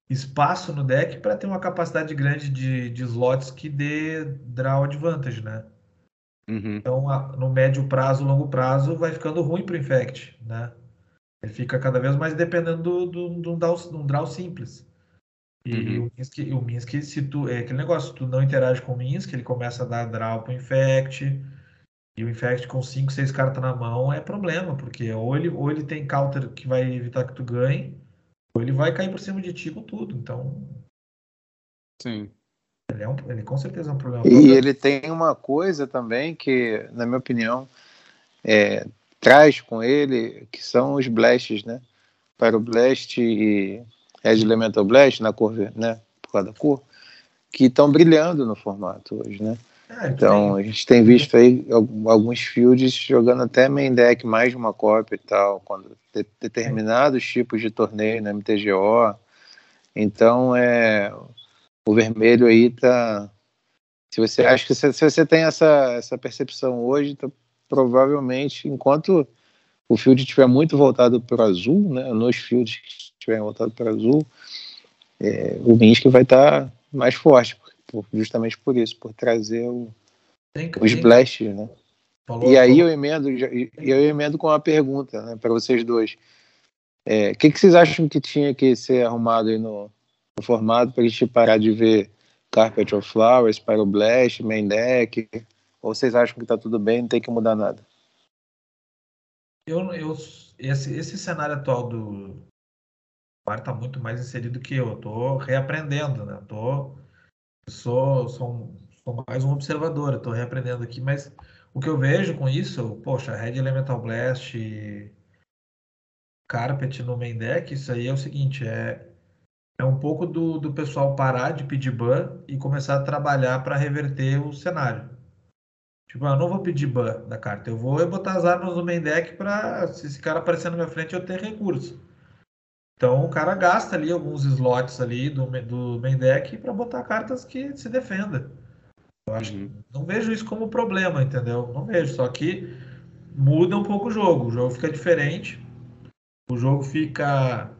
espaço no deck para ter uma capacidade grande de, de slots que dê draw advantage, né? Uhum. Então, a, no médio prazo, longo prazo, vai ficando ruim para o Infect, né? Ele fica cada vez mais dependendo do, do, do, do, do draw simples. E uhum. o, Minsk, o Minsk, se tu. É aquele negócio, se tu não interage com o Minsk, ele começa a dar draw pro Infect. E o Infect com 5, 6 cartas na mão é problema, porque ou ele, ou ele tem counter que vai evitar que tu ganhe, ou ele vai cair por cima de ti com tudo. Então. Sim. Ele, é um, ele com certeza é um problema. E ele tem uma coisa também que, na minha opinião, é, traz com ele, que são os blasts, né? Para o blast e Red Elemental Blast, na cor, né? Por causa da cor, que estão brilhando no formato hoje, né? É, então, a gente tem visto aí alguns fields jogando até main deck mais de uma cópia e tal, quando de, determinados tipos de torneio na MTGO. Então, é, o vermelho aí tá. Se você acha que se, se você tem essa, essa percepção hoje, tá, provavelmente, enquanto o field estiver muito voltado para o azul, né, nos fields que estiverem voltados para o azul, é, o Minsk vai estar tá mais forte, justamente por isso, por trazer o, os blasts, né? Falou, e aí eu emendo, eu emendo com uma pergunta né, para vocês dois. O é, que, que vocês acham que tinha que ser arrumado aí no, no formato para a gente parar de ver Carpet of Flowers, Pyroblast, Main Deck, ou vocês acham que está tudo bem, não tem que mudar nada? Eu, eu, esse, esse cenário atual do Bar está muito mais inserido que eu. Estou reaprendendo, né? Tô, sou, sou, sou mais um observador, estou reaprendendo aqui, mas o que eu vejo com isso, poxa, Red Elemental Blast, Carpet no main deck, isso aí é o seguinte, é, é um pouco do, do pessoal parar de pedir ban e começar a trabalhar para reverter o cenário. Tipo, eu não vou pedir ban da carta, eu vou botar as armas no main deck para, se esse cara aparecer na minha frente, eu ter recurso. Então o cara gasta ali alguns slots ali do, do main deck para botar cartas que se defenda. Eu acho uhum. não vejo isso como problema, entendeu? Não vejo, só que muda um pouco o jogo, o jogo fica diferente, o jogo fica,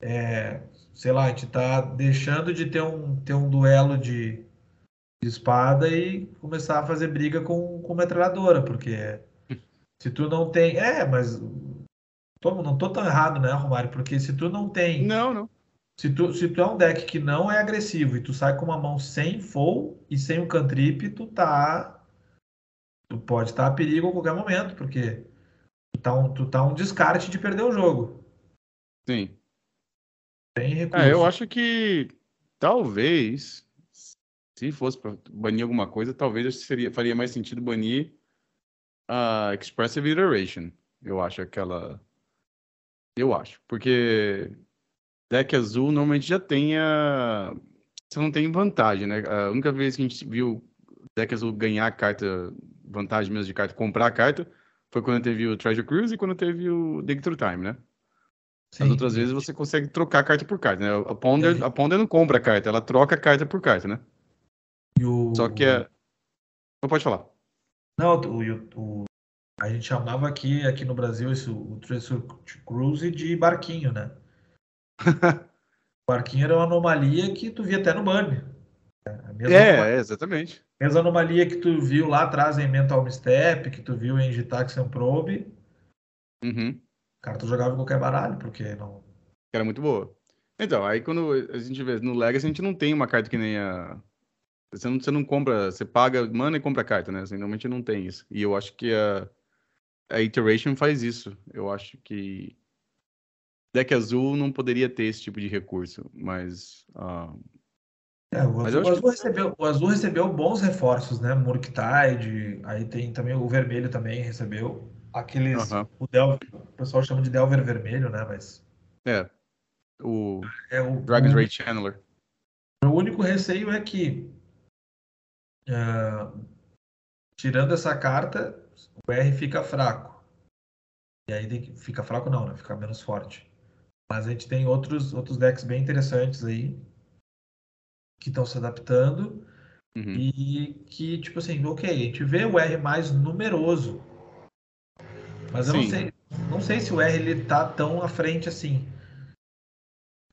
é, sei lá, a gente tá deixando de ter um, ter um duelo de de espada e começar a fazer briga com, com metralhadora, porque se tu não tem. É, mas. Tô, não tô tão errado, né, Romário? Porque se tu não tem. Não, não. Se tu, se tu é um deck que não é agressivo e tu sai com uma mão sem full e sem um cantrip, tu tá. Tu pode estar tá a perigo a qualquer momento, porque tu tá, um, tu tá um descarte de perder o jogo. Sim. Tem recurso. É, eu acho que talvez se fosse para banir alguma coisa, talvez seria, faria mais sentido banir a Expressive Iteration. Eu acho aquela. Eu acho. Porque deck azul normalmente já tem a. Você não tem vantagem, né? A única vez que a gente viu deck azul ganhar carta, vantagem mesmo de carta, comprar a carta, foi quando teve o Treasure Cruise e quando teve o Dig Through Time, né? Sim. As outras vezes você consegue trocar carta por carta, né? A Ponder, a Ponder não compra a carta, ela troca carta por carta, né? O... Só que é. Não pode falar. Não, o, o, a gente chamava aqui, aqui no Brasil isso, o Tracer Cruise de barquinho, né? barquinho era uma anomalia que tu via até no Burn. É, é, exatamente. Mesma anomalia que tu viu lá atrás em Mental Step, que tu viu em Gitaxian Probe. Uhum. Cara, tu jogava em qualquer baralho, porque não. Era muito boa. Então, aí quando a gente vê no Legacy, a gente não tem uma carta que nem a você não, você não compra, você paga mana e compra carta, né? Assim, normalmente não tem isso. E eu acho que a, a Iteration faz isso. Eu acho que deck azul não poderia ter esse tipo de recurso, mas. Uh... É, o, azul, o, azul que... recebeu, o azul recebeu bons reforços, né? Murktide, aí tem também o vermelho também recebeu. Aqueles. O, o pessoal chama de Delver vermelho, né? Mas. É. O, é, o Dragon's Ray Channeler. O único receio é que. Uh, tirando essa carta, o R fica fraco. E aí tem que, fica fraco não, né? Fica menos forte. Mas a gente tem outros, outros decks bem interessantes aí que estão se adaptando uhum. e que, tipo assim, ok, a gente vê o R mais numeroso, mas eu não sei, não sei se o R ele tá tão à frente assim.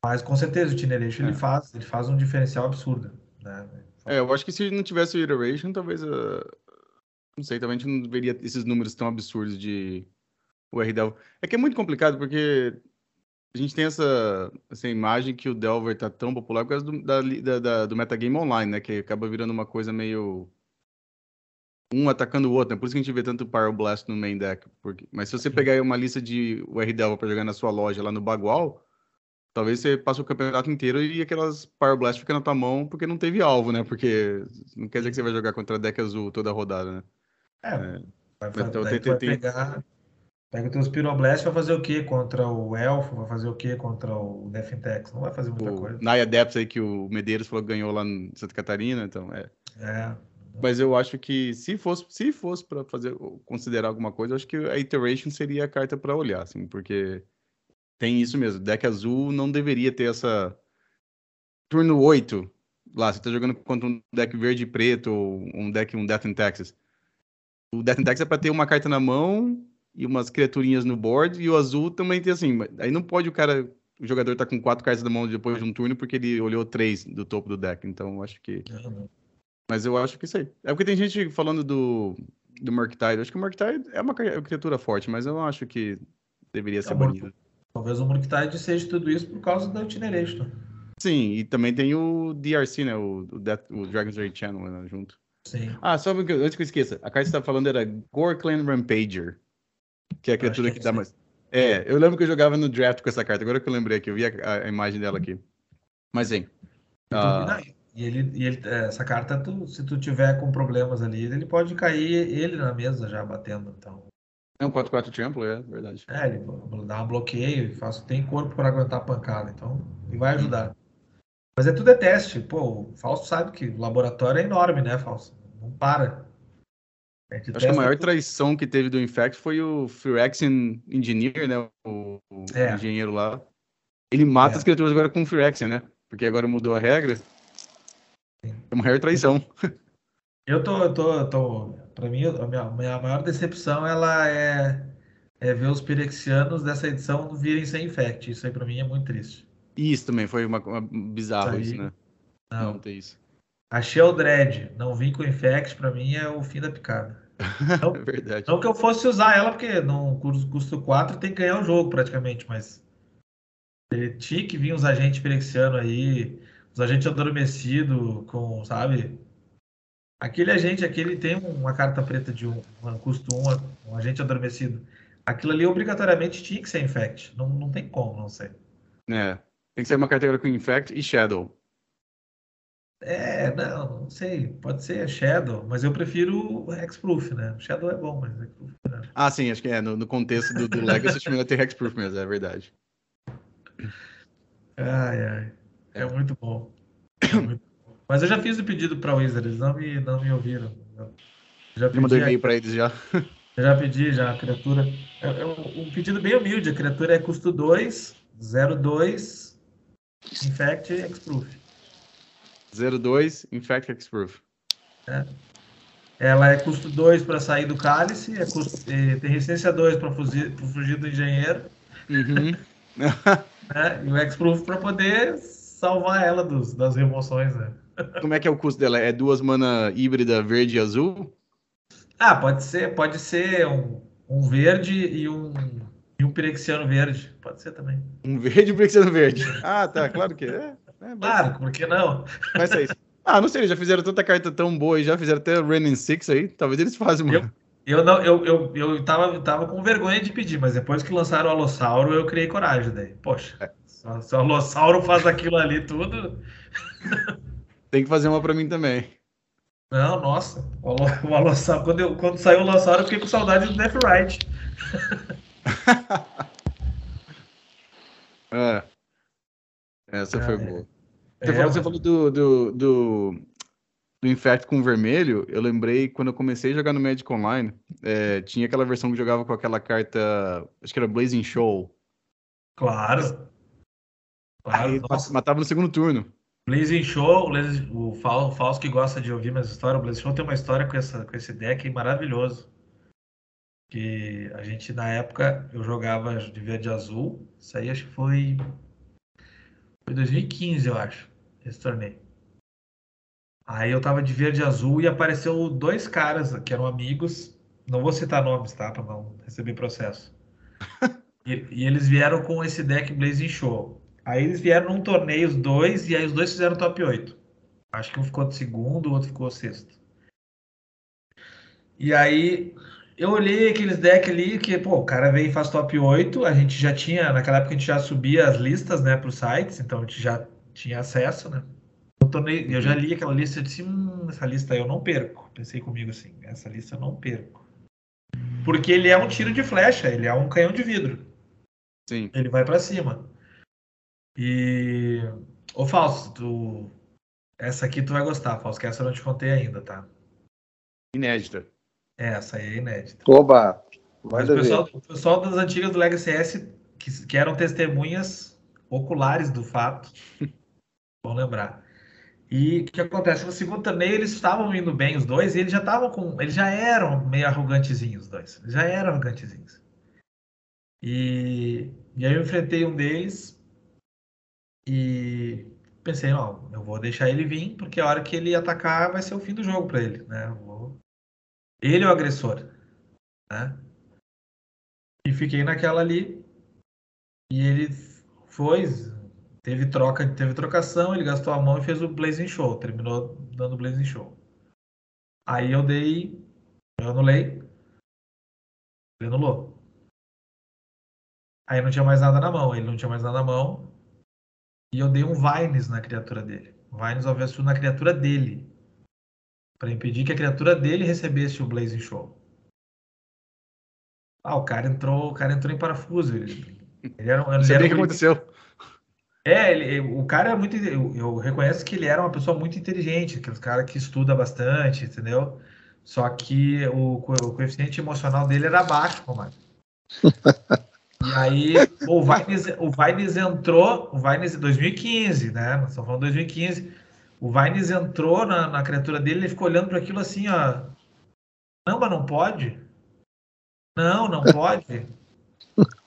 Mas com certeza o Tineration é. ele faz, ele faz um diferencial absurdo, né? É, eu acho que se não tivesse o Iteration, talvez uh, não sei, também a gente não veria esses números tão absurdos de o R Delver. É que é muito complicado porque a gente tem essa, essa imagem que o Delver tá tão popular por causa do, da, da, do metagame online, né? Que acaba virando uma coisa meio. Um atacando o outro, né? Por isso que a gente vê tanto Power Blast no main deck. Porque... Mas se você pegar aí uma lista de UR Delver pra jogar na sua loja lá no Bagual, talvez você passe o campeonato inteiro e aquelas Power Blast ficam na tua mão porque não teve alvo, né? Porque não quer dizer que você vai jogar contra deck azul toda a rodada, né? É, é. Vai, então, tem, tem, pegar Pega teus Pyroblast vai fazer o quê contra o Elfo? Vai fazer o quê contra o Defentex? Não vai fazer muita o coisa. Naya Depths aí que o Medeiros falou que ganhou lá em Santa Catarina, então é. É. Mas eu acho que se fosse, se fosse para fazer considerar alguma coisa, eu acho que a Iteration seria a carta para olhar, assim, porque tem isso mesmo. Deck azul não deveria ter essa turno 8 lá, você tá jogando contra um deck verde e preto ou um deck um Death in Texas. O Death in Texas é para ter uma carta na mão e umas criaturinhas no board, e o azul também tem assim, aí não pode o cara, o jogador tá com quatro cartas na mão depois de um turno porque ele olhou três do topo do deck, então eu acho que... Mas eu acho que isso aí. É porque tem gente falando do, do Murktide, eu acho que o Murktide é uma criatura forte, mas eu não acho que deveria ser é, banido. Talvez o Murktide seja tudo isso por causa da Itineration. Sim, e também tem o DRC, né, o, o, Death, o Dragon's Raid Channel né, junto. Sim. Ah, só antes que eu esqueça, a carta que você tá falando era Gorklan Rampager. Que é a criatura que, que dá mais. É, eu lembro que eu jogava no draft com essa carta, agora que eu lembrei que eu vi a, a imagem dela aqui. Mas, hein. Uh... E ele, e ele, é, essa carta, tu, se tu tiver com problemas ali, ele pode cair ele na mesa já batendo. Então. É um 4-4 Trample, é verdade. É, ele dá um bloqueio, faz, tem corpo para aguentar a pancada, então ele vai ajudar. Mas é tudo é teste. Pô, o Fausto sabe que o laboratório é enorme, né, Fausto? Não para. Acho que a maior traição que teve do Infect foi o Phyrexian Engineer, né? O, o é. engenheiro lá. Ele mata é. as criaturas agora com o Phyrexian, né? Porque agora mudou a regra. É uma maior traição. Eu tô, eu tô, eu tô. Pra mim, a minha, minha maior decepção ela é, é ver os Pyrexianos dessa edição virem sem Infect. Isso aí pra mim é muito triste. Isso também foi uma, uma bizarro, isso, isso né? Não. não tem isso. Achei o Dread, não vim com Infect, para mim é o fim da picada. Não, é verdade. Não que eu fosse usar ela, porque no custo 4 tem que ganhar o jogo praticamente, mas ele tinha que vir uns agentes perexianos aí, os agentes adormecidos com, sabe? Aquele agente, aquele tem uma carta preta de um, um custo 1, um, um agente adormecido. Aquilo ali obrigatoriamente tinha que ser Infect. Não, não tem como, não sei. É, tem que ser uma carteira com Infect e Shadow. É, não, não sei. Pode ser Shadow, mas eu prefiro Hexproof, né? Shadow é bom, mas Hexproof não. Ah, sim, acho que é. No, no contexto do, do Legacy, acho melhor ter Hexproof mesmo, é verdade. Ai, ai. É, é muito bom. É muito bom. Mas eu já fiz o pedido para Wizard, eles não me, não me ouviram. Eu já pedi, mandou e-mail para eles já. Eu já pedi, já, a criatura. É, é um pedido bem humilde, a criatura é custo 2, 02, Infect e Hexproof. 02, Infect Hexproof. É. Ela é custo 2 para sair do cálice, é custo, tem resistência 2 para fugir, fugir, do engenheiro. Uhum. é, e o Hexproof para poder salvar ela dos, das remoções. Né? Como é que é o custo dela? É duas mana híbrida verde e azul? Ah, pode ser, pode ser um, um verde e um, e um pirexiano verde. Pode ser também. Um verde e um pirexiano verde. Ah, tá, claro que é. É, claro, por que não? Vai ser isso. Ah, não sei, eles já fizeram tanta carta tão boa e já fizeram até Running Six aí. Talvez eles façam, mano. Eu não, eu, eu, eu tava, eu tava com vergonha de pedir, mas depois que lançaram o Alossauro, eu criei coragem daí. Poxa, é. Se o Alossauro faz aquilo ali tudo. Tem que fazer uma para mim também. Não, nossa. O, Alossauro, quando, eu, quando saiu o Alossauro, eu fiquei com saudade do Death Right. é. Essa foi é. boa. Você, é, falou, você falou do, do, do, do Infect com vermelho, eu lembrei quando eu comecei a jogar no Magic Online, é, tinha aquela versão que jogava com aquela carta, acho que era Blazing Show. Claro. Claro Aí matava no segundo turno. Blazing Show, o Falso que gosta de ouvir minhas histórias, o Blazing Show tem uma história com, essa, com esse deck maravilhoso. Que a gente, na época, eu jogava de verde e azul. Isso aí acho que foi. Foi 2015, eu acho, esse torneio. Aí eu tava de verde e azul e apareceu dois caras que eram amigos. Não vou citar nomes, tá? Pra não receber processo. e, e, eles vieram com esse deck Blazing Show. Aí eles vieram num torneio, os dois, e aí os dois fizeram top 8. Acho que um ficou de segundo, o outro ficou sexto. E aí eu olhei aqueles decks ali, que, pô, o cara veio e faz top 8. A gente já tinha, naquela época a gente já subia as listas, né, para os sites, então a gente já tinha acesso, né? Eu, tornei, eu já li aquela lista e disse, hum, essa lista eu não perco. Pensei comigo assim, essa lista eu não perco. Porque ele é um tiro de flecha, ele é um canhão de vidro. Sim. Ele vai para cima. E. Ô Fausto, tu... essa aqui tu vai gostar, Fausto, que essa eu não te contei ainda, tá? Inédita. É, essa aí é inédita. Oba! Mas o pessoal, o pessoal das antigas do Legacy S, que, que eram testemunhas oculares do fato, vão lembrar. E o que acontece? No segundo torneio eles estavam indo bem, os dois, e eles já estavam com. Eles já eram meio arrogantezinhos, os dois. Eles já eram arrogantezinhos. E, e aí eu enfrentei um deles e pensei, ó, eu vou deixar ele vir, porque a hora que ele atacar vai ser o fim do jogo para ele, né? Vou... Ele é o agressor, né? E fiquei naquela ali. E ele foi, Teve troca, teve trocação, ele gastou a mão e fez o Blazing Show, terminou dando o Blazing Show. Aí eu dei, eu anulei, ele anulou. Aí não tinha mais nada na mão, ele não tinha mais nada na mão. E eu dei um Vines na criatura dele. Vines avesso na criatura dele. para impedir que a criatura dele recebesse o Blazing Show. Ah, o cara entrou, o cara entrou em parafuso. Ele, ele era, ele era, o que aconteceu. É, ele, o cara é muito. Eu, eu, reconheço que ele era uma pessoa muito inteligente, aquele cara que estuda bastante, entendeu? Só que o, o coeficiente emocional dele era baixo, Romário. E aí o Vines, o Vines entrou, o Vines em 2015, né? Nós estamos falando de 2015. O Vines entrou na, na criatura dele, ele ficou olhando para aquilo assim, ó. Não, mas não pode. Não, não pode.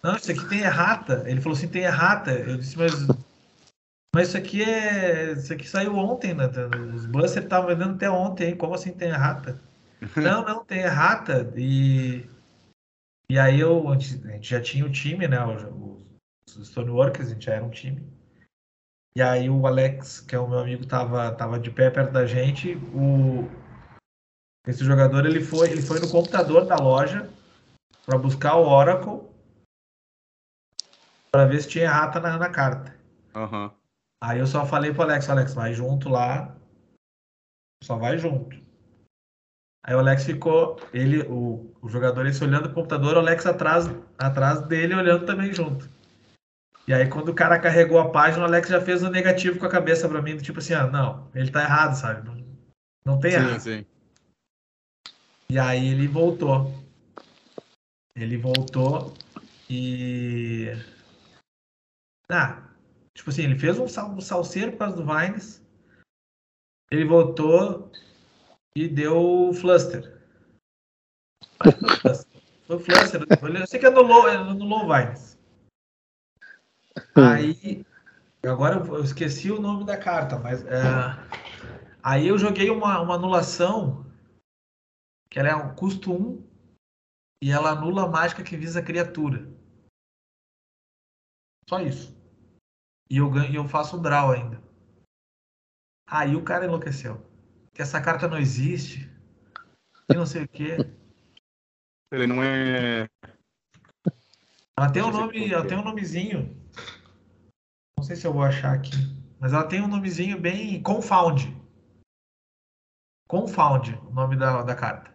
Não, isso aqui tem errata. Ele falou assim, tem errata. Eu disse, mas mas isso aqui é. Isso aqui saiu ontem, né? Os Buster estavam vendendo até ontem, como assim tem errata? não, não, tem errata. E, e aí eu, a gente já tinha o time, né? Os, os Stoneworkers, a gente já era um time. E aí o Alex, que é o meu amigo, tava, tava de pé perto da gente. O, esse jogador ele foi, ele foi no computador da loja para buscar o Oracle para ver se tinha errata na, na carta. Uhum. Aí eu só falei pro Alex, Alex, vai junto lá. Só vai junto. Aí o Alex ficou, ele, o, o jogador, esse olhando o computador, o Alex atrás, atrás dele olhando também junto. E aí quando o cara carregou a página, o Alex já fez o um negativo com a cabeça para mim, do tipo assim, ah, não, ele tá errado, sabe? Não, não tem sim, errado. Sim. E aí ele voltou. Ele voltou e. Ah, Tipo assim, ele fez um, sal, um salseiro por causa do Vines. Ele voltou e deu fluster. Foi fluster. Eu sei que anulou, anulou o Vines. Aí, agora eu esqueci o nome da carta, mas é, aí eu joguei uma, uma anulação que ela é um custo 1 e ela anula a mágica que visa a criatura. Só isso. E eu, ganho, eu faço um draw ainda. Aí o cara enlouqueceu. Que essa carta não existe. E não sei o quê. Ele não é. Ela tem um ver nome, ela tem é. um nomezinho. Não sei se eu vou achar aqui, mas ela tem um nomezinho bem Confound. Confound, o nome da, da carta.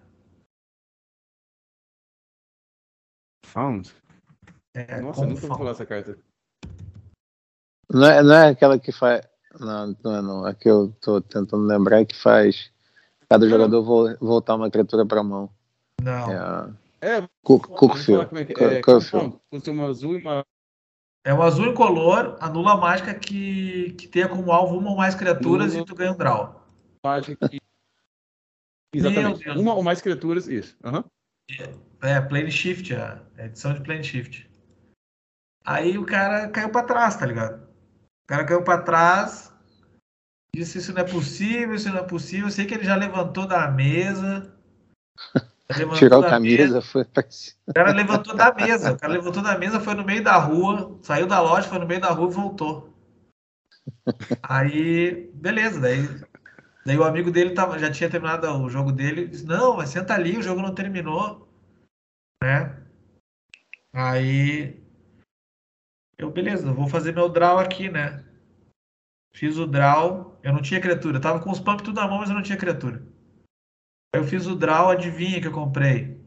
Found? É, Nossa, eu nunca ouvi Confound. falar essa carta. Não é, não é aquela que faz. Não, não é não. A que eu tô tentando lembrar é que faz cada jogador vo- voltar uma criatura pra mão. Não. É a É, Cookfield. como é é. Uma azul e uma. É um azul incolor, anula a mágica que, que tenha como alvo uma ou mais criaturas Anula. e tu ganha um draw. mágica que. Exatamente. Uma ou mais criaturas, isso. Aham. É, Plane Shift, é, é edição de Plane Shift. Aí o cara caiu pra trás, tá ligado? O cara caiu pra trás, disse isso não é possível, isso não é possível. Eu sei que ele já levantou da mesa. levantou Tirou da a camisa, foi pra cima. O cara levantou da mesa. O cara levantou da mesa, foi no meio da rua, saiu da loja, foi no meio da rua e voltou. Aí, beleza, daí, daí o amigo dele tava, já tinha terminado o jogo dele, disse, não, mas senta ali, o jogo não terminou. Né? Aí eu, beleza, vou fazer meu draw aqui, né? Fiz o draw, eu não tinha criatura, eu tava com os pump tudo na mão, mas eu não tinha criatura. Aí eu fiz o draw, adivinha que eu comprei?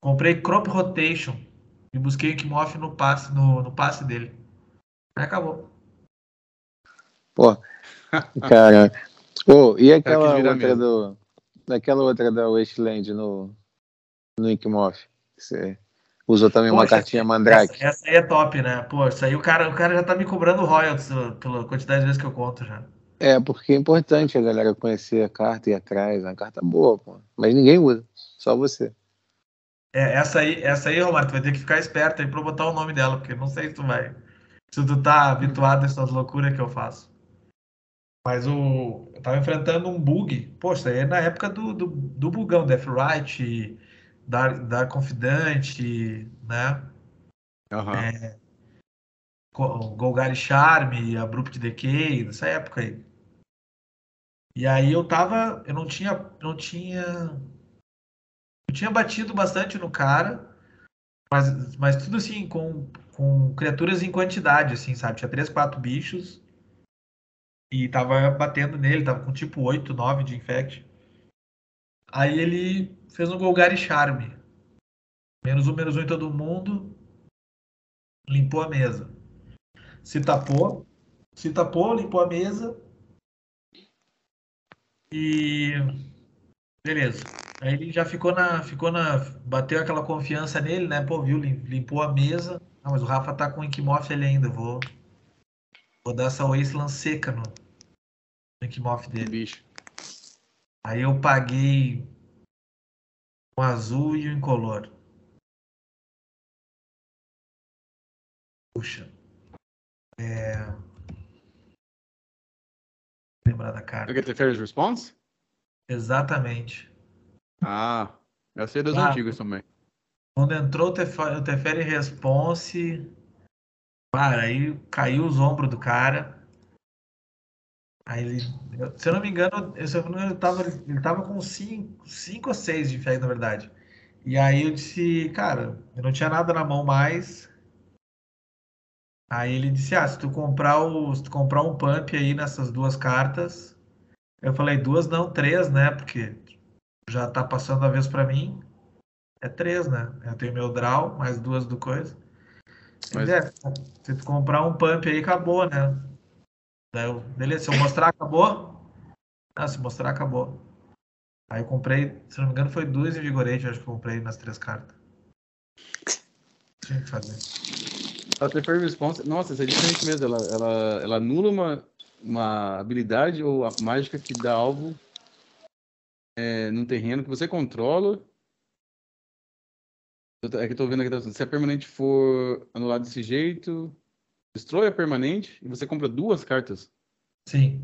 Comprei Crop Rotation e busquei o Kimoff no passe, no, no passe dele. Aí acabou. Pô, cara. Pô, e aquela outra mesmo. do. Daquela outra da Wasteland no. No Inkmoth. Você usou também uma Poxa, cartinha Mandrake. Essa, essa aí é top, né? Pô, isso aí o cara, o cara já tá me cobrando royalties pela- quantidade de vezes que eu conto já. É, porque é importante a galera conhecer a carta e ir atrás. É uma carta boa, pô. Mas ninguém usa. Só você. É, essa aí, essa aí, Romário, tu vai ter que ficar esperto aí pra eu botar o nome dela, porque não sei se tu vai. Se tu tá habituado a essas loucuras que eu faço. Mas o. Eu tava enfrentando um bug. Poxa, isso aí é na época do, do, do bugão, Death Right, Dark Confidante, né? Aham. Co- Golgari Charme, Abrupt Decay, nessa época aí. E aí eu tava, eu não tinha, não tinha, eu tinha batido bastante no cara, mas, mas tudo assim com, com criaturas em quantidade, assim, sabe? Tinha três, quatro bichos e tava batendo nele, tava com tipo 8, 9 de infect. Aí ele fez um Golgari Charme, menos um, menos um em todo mundo, limpou a mesa se tapou, se tapou, limpou a mesa e beleza. Aí ele já ficou na, ficou na, bateu aquela confiança nele, né? Pô, viu, lim- limpou a mesa. Ah, mas o Rafa tá com o Inkmoth ali ainda, vou vou dar essa Wasteland seca no, no Inkmoth dele. Bicho. Aí eu paguei um azul e um incolor. Puxa. É... Lembrar da carta. Quer ter Fairies Response? Exatamente. Ah, eu sei das Ah. antigas também. Quando entrou o o Teferi Response, cara, aí caiu os ombros do cara. Aí ele, se eu não me engano, eu, se eu não ele tava, ele tava com 5 cinco ou 6 de fé, na verdade. E aí eu disse, cara, eu não tinha nada na mão mais. Aí ele disse, ah, se tu comprar o, se tu comprar um pump aí nessas duas cartas, eu falei, duas não, três, né? Porque já tá passando a vez pra mim. É três, né? Eu tenho meu draw, mais duas do coisa. Mas é, se tu comprar um pump aí, acabou, né? Daí beleza, se eu mostrar, acabou? Ah, se mostrar, acabou. Aí eu comprei, se não me engano, foi duas Invigorate, eu acho que eu comprei nas três cartas. Tinha que fazer. A Fairies Response, nossa, essa é diferente mesmo. Ela, ela, ela anula uma, uma habilidade ou a mágica que dá alvo é, num terreno que você controla. É que eu tô vendo aqui, tá se a permanente for anulada desse jeito, destrói a permanente e você compra duas cartas. Sim.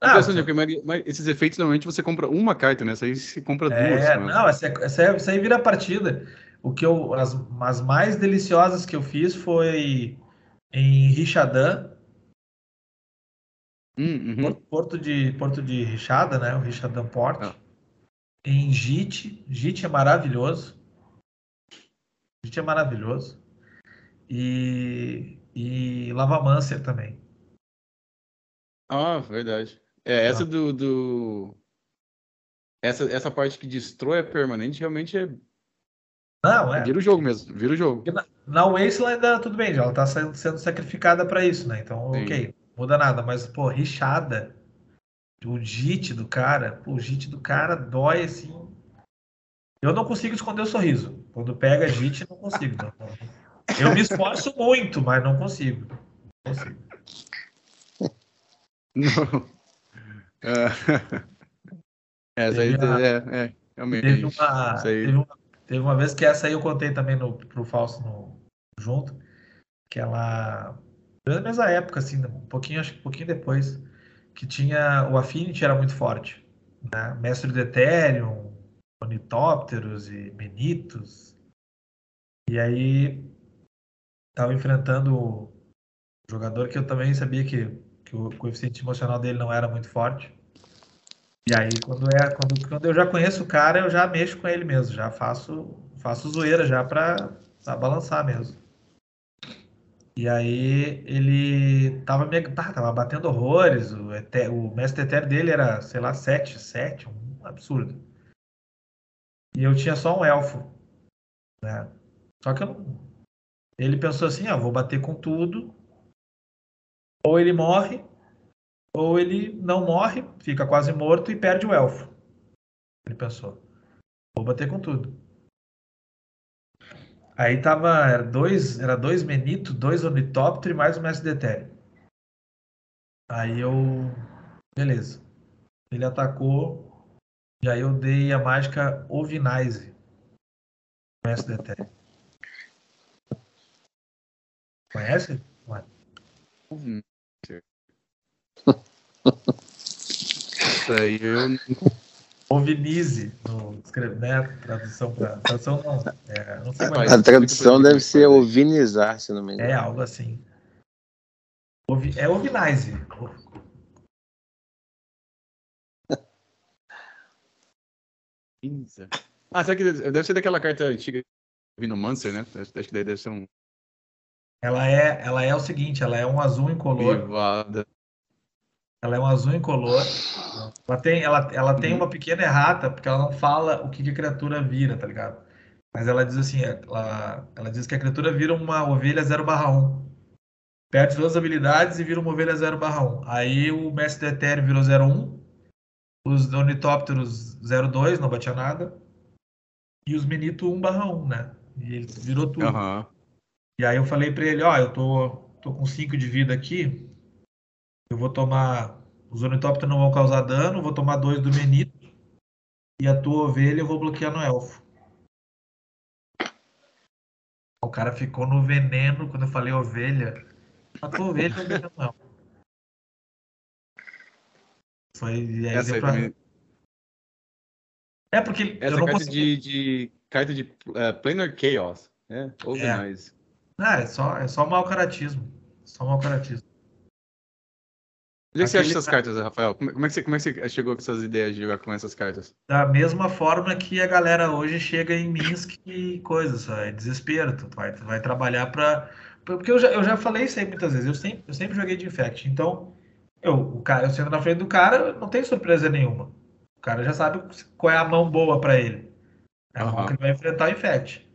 Ah, Não, Interessante, porque mas- esses efeitos normalmente você compra uma carta, né? Essa aí você compra duas. É, né? não, essa, essa, essa aí vira partida. O que eu, as, as mais deliciosas que eu fiz foi em Richadã, Hum, uhum. Porto, de Porto de Richada, né? O Richadã Port. Ah. Em Jite, Jite é maravilhoso. Jit é maravilhoso. E, e Lavamancer também. Ah, verdade. É, essa Ah. do, do... Essa, essa parte que destrói a permanente realmente é... Não, é. Vira o jogo mesmo, vira o jogo. Na Wasteland ainda tudo bem, já ela tá sendo, sendo sacrificada pra isso, né? Então, Sim. ok, muda nada. Mas, pô, Richada, o JIT do cara, pô, o JIT do cara dói assim. Eu não consigo esconder o sorriso. Quando pega JIT, não consigo. não. Eu me esforço muito, mas não consigo. Não consigo. Não. É. Essa aí é, é, realmente. Teve uma, teve, uma, teve uma vez que essa aí eu contei também no, pro Fausto no, junto, que ela. Na mesma época, assim, um pouquinho, acho que um pouquinho depois, que tinha. O Affinity era muito forte. Né? Mestre do Ethereum, Ornitópteros e Benitos. E aí tava enfrentando o jogador que eu também sabia que, que o coeficiente emocional dele não era muito forte. E aí, quando, é, quando, quando eu já conheço o cara, eu já mexo com ele mesmo, já faço, faço zoeira já pra balançar mesmo. E aí ele tava, me, tava batendo horrores, o, o mestre etéreo dele era, sei lá, 7, 7, um absurdo. E eu tinha só um elfo, né? Só que eu não... Ele pensou assim, ó, vou bater com tudo, ou ele morre, ou ele não morre, fica quase morto e perde o elfo. Ele pensou. Vou bater com tudo. Aí tava. Era dois, era dois Menito, dois Ornitóptero e mais o Mestre Detério. Aí eu. Beleza. Ele atacou. E aí eu dei a mágica Ovinize. Mestre Detério. Conhece? Ué. Isso aí eu. Ovinize, no escreve, né? Tradução para tradução não, é, não sei mais. A tradução deve ser ovinizar, se não me engano. É algo assim. Ovi- É Ovinize. Ah, será que deve ser daquela carta antiga vindo Mancer, né? Acho que daí deve ser um Ela é, ela é o seguinte, ela é um azul incolor. privada. Ela é um azul incolor. Ela tem, ela, ela tem Uhum. uma pequena errata, porque ela não fala o que, que a criatura vira, tá ligado? Mas ela diz assim, ela, ela diz que a criatura vira uma ovelha 0/1. Perde todas as habilidades e vira uma ovelha 0/1. Aí o mestre do Etéreo virou 0/1. Os Ornitópteros 0/2, não batia nada. E os Menito 1/1, né? E ele virou tudo. Aham. E aí eu falei pra ele, ó, eu tô, tô com 5 de vida aqui. Eu vou tomar. Os ornitópteros não vão causar dano, vou tomar dois do Menito. E a tua ovelha eu vou bloquear no elfo. O cara ficou no veneno quando eu falei ovelha. A tua ovelha eu bloquear no elfo. Foi. E aí Essa aí pra- também. É porque eu Essa não carta de, de. Carta de uh, Planar Chaos. É, Organize. Ah, é só, é só mau caratismo. Só mau caratismo. Onde é que você acha essas cartas, Rafael? Como, como é que você, como é que você chegou com essas ideias de jogar com essas cartas? Da mesma forma que a galera hoje chega em Minsk e coisas, é desespero. Tu vai, tu vai trabalhar pra. Porque eu já, eu já falei isso aí muitas vezes. Eu sempre, eu sempre joguei de infect. Então, eu, o cara, eu sendo na frente do cara, não tem surpresa nenhuma. O cara já sabe qual é a mão boa pra ele. É a mão Aham. que ele vai enfrentar o infect.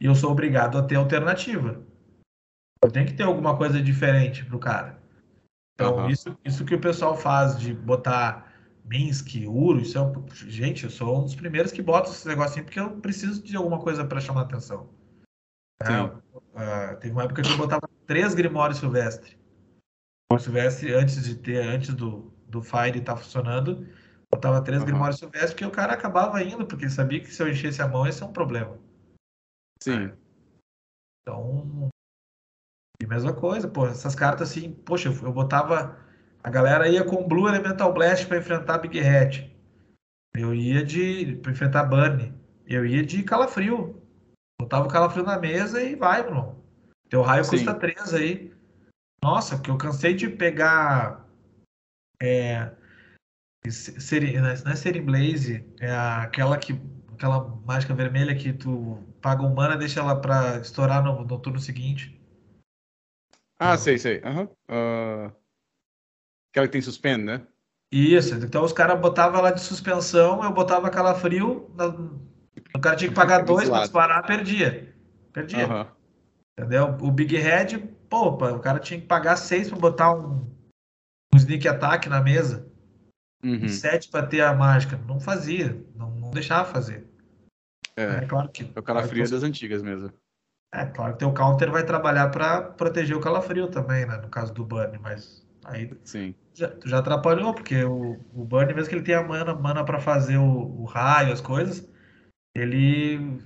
E eu sou obrigado a ter alternativa. Eu tenho que ter alguma coisa diferente pro cara. Então, Aham. isso, isso que o pessoal faz de botar Minsk, Uro, isso é um... Gente, eu sou um dos primeiros que bota esse negocinho porque eu preciso de alguma coisa para chamar atenção. É, ah, teve uma época que eu botava três Grimórios Silvestre. O Silvestre, antes de ter, antes do, do Fire estar funcionando, botava três Aham. Grimórios Silvestre porque o cara acabava indo, porque ele sabia que se eu enchesse a mão ia ser um problema. Sim. Então, e mesma coisa, pô, essas cartas assim, poxa, eu, botava. A galera ia com Blue Elemental Blast para enfrentar Big Hat. Eu ia de. para enfrentar Burn. Eu ia de Calafrio. Botava o Calafrio na mesa e vai, Bruno. Teu raio Sim. custa 3 aí. Nossa, que eu cansei de pegar. É. Seri, não é Serin Blaze, é aquela que aquela mágica vermelha que tu paga um mana, deixa ela pra estourar no, no turno seguinte. Ah, sei, sei. Aham. Ah, aquela que tem suspend, né? Isso, então os caras botavam ela de suspensão, eu botava calafrio, na- o cara tinha que pagar dois pra zoado. disparar, perdia. Perdia. Aham. Entendeu? O Big Head, pô, o cara tinha que pagar seis pra botar um, um sneak attack na mesa. Uhum. Sete pra ter a mágica. Não fazia, não, não deixava fazer. É, É claro que. é o calafrio das antigas mesmo. É claro que teu counter vai trabalhar pra proteger o calafrio também, né? No caso do Burn, mas aí Sim. já, tu já atrapalhou, porque o, o Burn, mesmo que ele tenha mana, mana pra fazer o, o raio, as coisas, ele.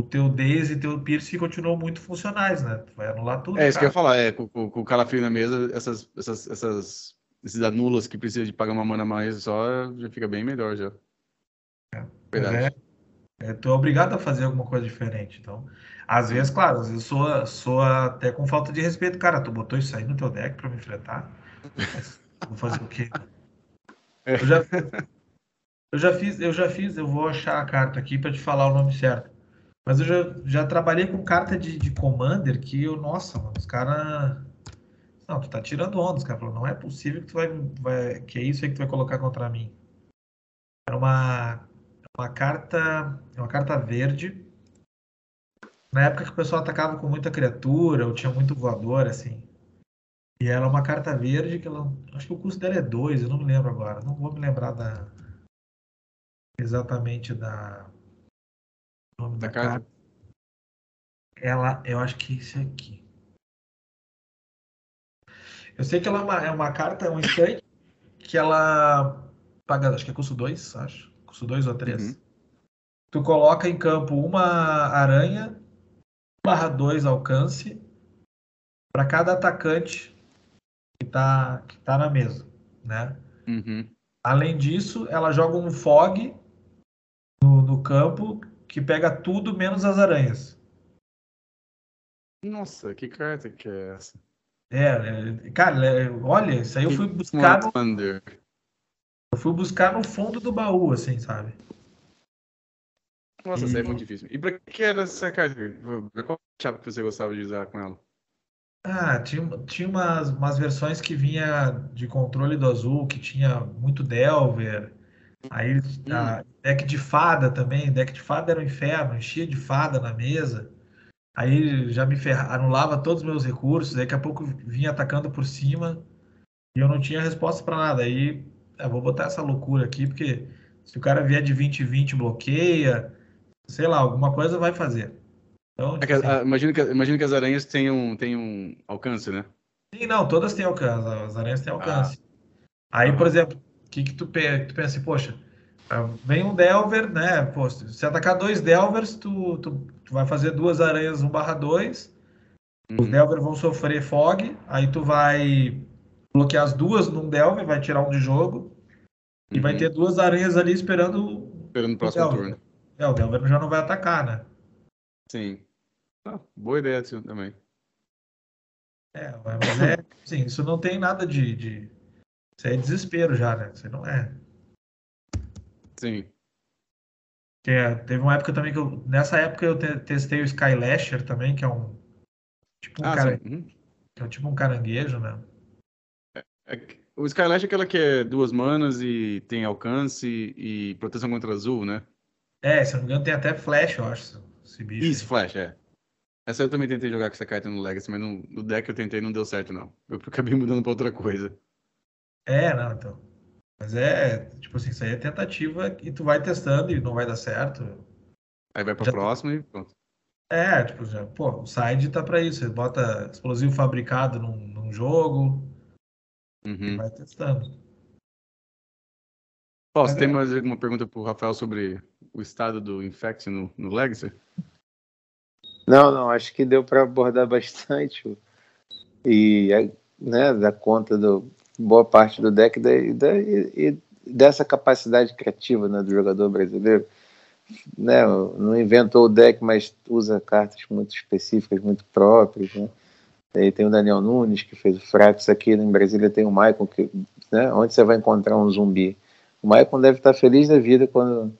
O teu Daze e teu Pierce continuam muito funcionais, né? Tu vai anular tudo. É isso que eu ia falar, é, com, com- com o calafrio na mesa, essas, essas, essas, esses anulas que precisa de pagar uma mana a mais só, já fica bem melhor já. Mas Verdade. É, é, tu é obrigado a fazer alguma coisa diferente. Então, às vezes, claro, às vezes soa, soa até com falta de respeito. Cara, tu botou isso aí no teu deck pra me enfrentar? Mas Vou fazer o quê? É. Eu já, eu já fiz, eu já fiz, eu vou achar a carta aqui pra te falar o nome certo. Mas eu já, já trabalhei com carta de, de Commander que eu, nossa, mano, os caras. Não, tu tá tirando onda, os caras falaram, não é possível que tu vai, vai. Que é isso aí que tu vai colocar contra mim. Era uma, uma carta. é Uma carta verde. Na época que o pessoal atacava com muita criatura, ou tinha muito voador, assim. E ela é uma carta verde que ela. Acho que o custo dela é 2, eu não me lembro agora. Não vou me lembrar da. Exatamente da. Nome Da da, carta? carta. Ela, eu acho que é esse aqui. Eu sei que ela é uma, é uma carta, é um instante que ela paga, acho que é custo 2, acho. Custo 2 ou 3. Uhum. Tu coloca em campo uma aranha, barra 2 alcance, para cada atacante que tá, que tá na mesa, né? Uhum. Além disso, ela joga um fog no, no campo que pega tudo menos as aranhas. Nossa, que carta que é essa? É, é, cara, é, olha, isso aí eu fui buscar no, eu fui buscar no fundo do baú, assim, sabe? Nossa, aí é E- muito difícil. E pra que era essa carta? Qual chave que você gostava de usar com ela? Ah, tinha, tinha umas, umas versões que vinha de controle do azul, que tinha muito Delver. Aí, a deck de fada também. Deck de fada era um inferno, enchia de fada na mesa. Aí já me ferra, anulava todos os meus recursos. Daqui a pouco vinha atacando por cima e eu não tinha resposta para nada. Aí, eu vou botar essa loucura aqui, porque se o cara vier de 20-20 bloqueia, sei lá, alguma coisa vai fazer. Então, É tipo que, assim, ah, imagino, que, imagino que as aranhas tenham, tenham alcance, né? Sim, não, todas têm alcance, as aranhas têm alcance. Aí, por exemplo, o que que tu, pe- tu pensa assim, poxa, ah, vem um Delver, né? Pô, se atacar dois Delvers, tu, tu, tu vai fazer duas aranhas 1 barra 2, os Uhum. Delver vão sofrer fog, aí tu vai bloquear as duas num Delver, vai tirar um de jogo, e vai Uhum. ter duas aranhas ali esperando Esperando o próximo Delver. turno. É, o Delver já não vai atacar, né? Sim. Ah, boa ideia tio, também. É, mas é, sim, isso não tem nada de, de... Isso é desespero já, né? Isso não é... Sim. É, teve uma época também que eu, nessa época eu te- testei o Skylasher também, que é um tipo um, Ah, cara. Uhum. que é tipo um caranguejo, né? É que- o Skylash é aquela que é duas manas e tem alcance e proteção contra azul, né? É, se eu não me engano tem até flash, eu acho, esse bicho. Isso, aí. Flash, é. Essa eu também tentei jogar com essa carta no Legacy, mas no, no deck eu tentei e não deu certo, não. Eu acabei mudando pra outra coisa. É, não, então. Mas é, tipo assim, isso aí é tentativa e tu vai testando e não vai dar certo. Aí vai pra Já- próxima e pronto. É, tipo, já, pô, o side tá pra isso. Você bota explosivo fabricado num, num jogo e Uhum. vai testando. Ó, você tem mais alguma pergunta pro Rafael sobre o estado do Infect no, no Legacy? Não, não, acho que deu para abordar bastante e né, dar conta do boa parte do deck da, da- e- dessa capacidade criativa né, do jogador brasileiro. Né, não inventou o deck, mas usa cartas muito específicas, muito próprias. Né? Aí tem o Daniel Nunes, que fez o Frax aqui em Brasília, tem o Maicon, que, né, onde você vai encontrar um zumbi. O Maicon deve estar feliz da vida quando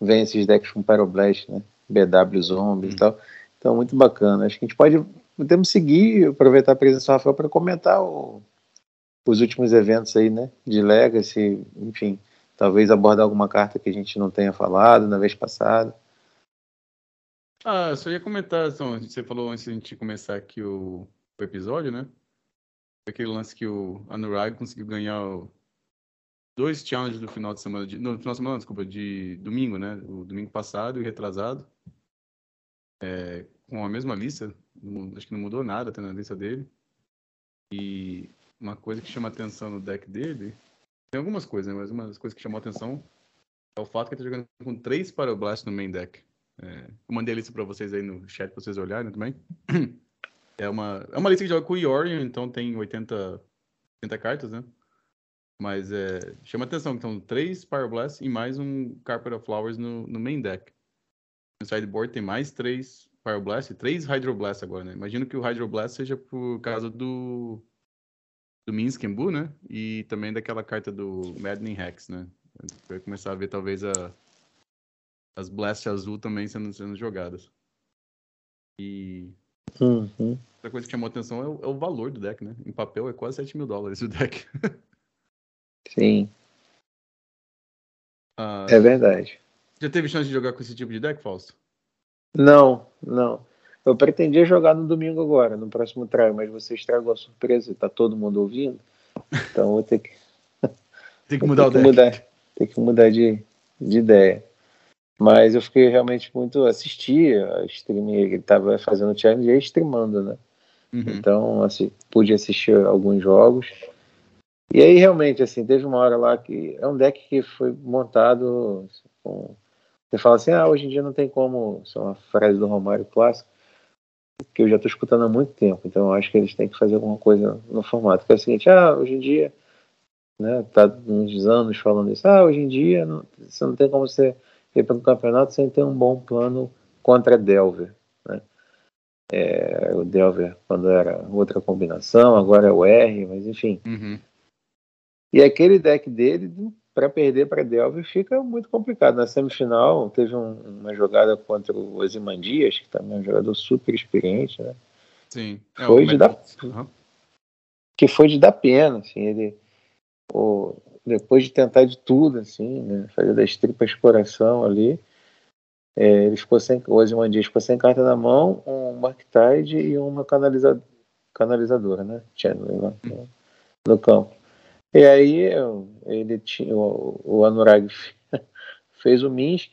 vem esses decks com Pyroblast, né? BW Zombie e tal. Então, muito bacana. Acho que a gente pode, podemos seguir, aproveitar a presença do Rafael para comentar o, os últimos eventos aí, né? De Legacy, enfim, talvez abordar alguma carta que a gente não tenha falado na vez passada. Ah, só ia comentar, então, você falou antes de a gente começar aqui o, o episódio, né? Aquele lance que o Anurag conseguiu ganhar o, dois challenges do final de semana, de, no final de semana, desculpa, de domingo, né? O domingo passado e retrasado. É, com a mesma lista, acho que não mudou nada até na lista dele. E uma coisa que chama atenção no deck dele, tem algumas coisas, né? Mas uma das coisas que chamou atenção é o fato que ele tá jogando com três Pyroblast no main deck. É, eu mandei a lista para vocês aí no chat para vocês olharem também. É uma, é uma lista que joga com o Yorion, então tem 80, 80 cartas, né? Mas é, chama atenção, então, três Pyroblast e mais um Carpet of Flowers no, no main deck. No sideboard tem mais três Pyroblast e três Hydroblast agora, né? Imagino que o Hydroblast seja por causa do do Minsk Embu, né? E também daquela carta do Maddening Hex, né? Vai começar a ver talvez a as Blast azul também sendo, sendo jogadas. E uhum. outra coisa que chamou atenção é o, é o, valor do deck, né? Em papel é quase 7 mil dólares o deck. Sim. Ah, é verdade. Já teve chance de jogar com esse tipo de deck, Fausto? Não, não. Eu pretendia jogar no domingo agora, no próximo try, mas você estragou a surpresa e tá todo mundo ouvindo. Então vou ter que. Tem que mudar o deck. Mudar, tem que mudar de, de ideia. Mas eu fiquei realmente muito. Assisti a stream, ele estava fazendo challenge e streamando, né? Uhum. Então, assim, pude assistir alguns jogos. E aí, realmente, assim, teve uma hora lá que. É um deck que foi montado com. Você fala assim, ah, hoje em dia não tem como. Isso é uma frase do Romário clássico, que eu já estou escutando há muito tempo. Então, eu acho que eles têm que fazer alguma coisa no formato. Que é o seguinte, ah, hoje em dia. Né, tá uns anos falando isso. Ah, hoje em dia não, você não tem como você ir para o campeonato sem ter um bom plano contra Delver. Né? É, o Delver, quando era outra combinação, agora é o R, mas enfim. Uhum. E aquele deck dele, para perder para Delver, fica muito complicado. Na semifinal, teve um, uma jogada contra o Ozymandias, que também é um jogador super experiente. Né? Sim. É, foi de dar, uhum. Que foi de dar pena. Assim, ele, o, depois de tentar de tudo, assim, né, fazer das tripas coração ali, é, ele ficou sem, o Ozymandias ficou sem carta na mão, um Marktide e uma canaliza, canalizadora, né, Channel, lá, no, no campo. E aí ele tinha, o, o Anurag fez o Minsk,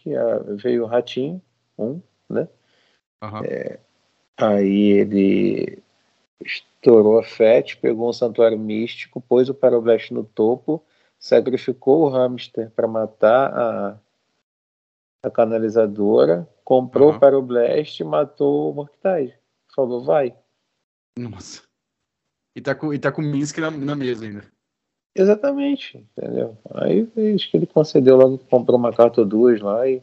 veio o Ratinho, um, né, uhum. é, aí ele estourou a FET, pegou um santuário místico, pôs o Pyroblast no topo, sacrificou o hamster para matar a, a canalizadora, comprou uhum. o Blast e matou o Morktide. Falou, vai. Nossa. E tá com, e tá com o Minsk na, na mesa ainda. Exatamente, entendeu? Aí acho que ele concedeu logo, comprou uma carta ou duas lá e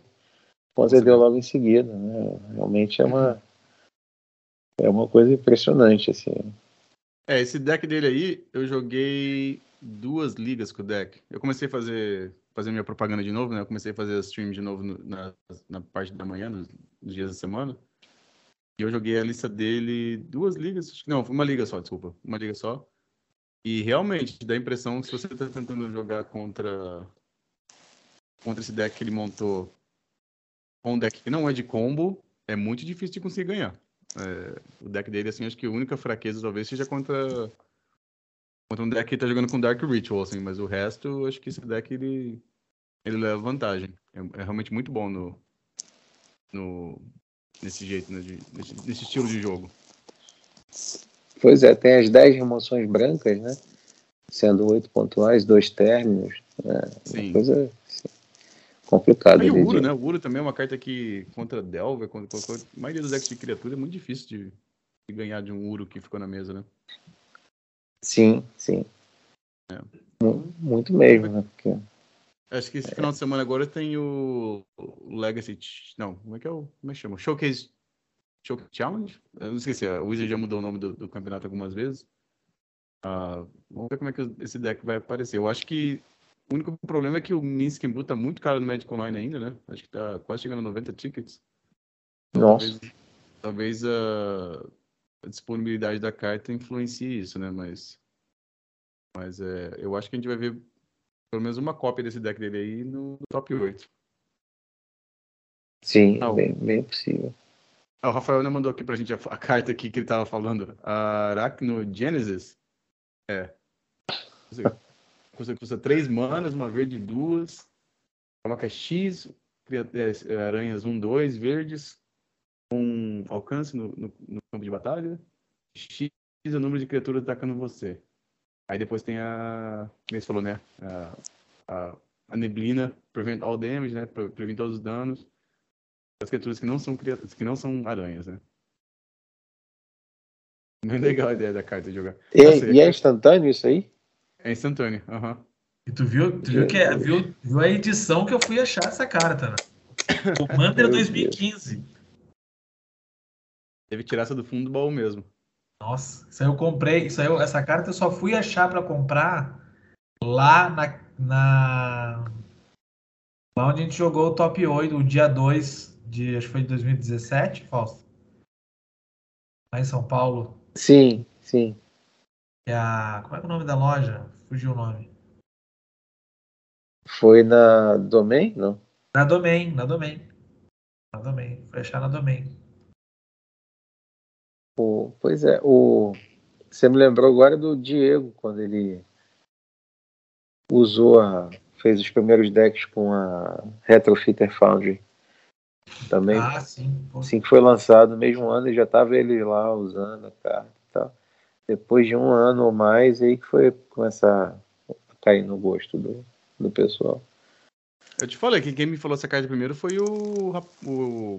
concedeu logo em seguida, né? Realmente é uma uhum. é uma coisa impressionante assim. É, esse deck dele aí, eu joguei duas ligas com o deck. Eu comecei a fazer, fazer minha propaganda de novo, né? Eu comecei a fazer as streams de novo no, na, na parte da manhã, nos, nos, dias da semana. E eu joguei a lista dele duas ligas. Não, uma liga só, desculpa. Uma liga só. E realmente dá a impressão que se você está tentando jogar contra contra esse deck que ele montou um deck que não é de combo, é muito difícil de conseguir ganhar. É, o deck dele, assim, acho que a única fraqueza talvez seja contra Contra um deck que tá jogando com Dark Ritual, assim, mas o resto, acho que esse deck ele, ele leva vantagem. É, é realmente muito bom no, no nesse jeito, né, de, nesse, nesse, estilo de jogo. Pois é, tem as 10 remoções brancas, né? Sendo 8 pontuais, 2 términos. Né? Sim. Uma coisa assim, complicada. E o Uro, né? O Uro também é uma carta que contra Delver, contra, contra a maioria dos decks de criatura é muito difícil de, de ganhar de um Uro que ficou na mesa, né? Sim, sim. É. Muito mesmo, né? Porque... Acho que esse final de semana agora tem o Legacy. Não, como é que é o. Como é que chama? Showcase. Showcase Challenge? Eu não esqueci, a Wizard já mudou o nome do, do campeonato algumas vezes. Uh, vamos ver como é que esse deck vai aparecer. Eu acho que O único problema é que o Minsk Embu tá muito caro no Magic Online ainda, né? Acho que tá quase chegando a 90 tickets. Nossa. Talvez, talvez a, a disponibilidade da carta influencie isso, né? Mas, mas é, eu acho que a gente vai ver pelo menos uma cópia desse deck dele aí no, no top 8. Sim, Ah, bem, bem possível. Ah, o Rafael né, mandou aqui pra gente a, a carta aqui que ele tava falando. A Arachnogenesis. É. Custa, custa, três manas, uma verde duas. Coloca X, cria- é, aranhas 1, 2, verdes. Com alcance no, no- no campo de batalha. X é o número de criaturas atacando você. Aí depois tem a. Como você falou, né? A, a, a neblina, prevent all damage, né? Pre- Previne todos os danos as criaturas que não são criaturas, que não são aranhas, né? Muito legal a ideia da carta de jogar. E, Nossa, e é instantâneo isso aí? É instantâneo, aham. E tu viu, tu viu, que é- viu, viu a edição que eu fui achar essa carta, né? Commander Meu Deus. 2015. Teve que tirar essa do fundo do baú mesmo. Nossa, isso aí eu comprei. Isso aí eu- essa carta eu só fui achar pra comprar lá na, na. Lá onde a gente jogou o top 8, o dia 2 de. Acho que foi de 2017, Fausto. Lá em São Paulo. Sim, sim. Que é a. Como é é o nome da loja? Fugiu o nome. Foi na Domain? Não. Na Domain, na Domain. Na Domain. Fui achar na Domain. O, pois é, o, você me lembrou agora do Diego, quando ele usou a. fez os primeiros decks com a Retrofitter Foundry. Também, Ah, sim. Pô. assim que foi lançado, no mesmo ano, já estava ele lá usando a carta e tal. Depois de um ano ou mais, aí que foi começar a cair no gosto do, do pessoal. Eu te falei que quem me falou essa carta primeiro foi o. o...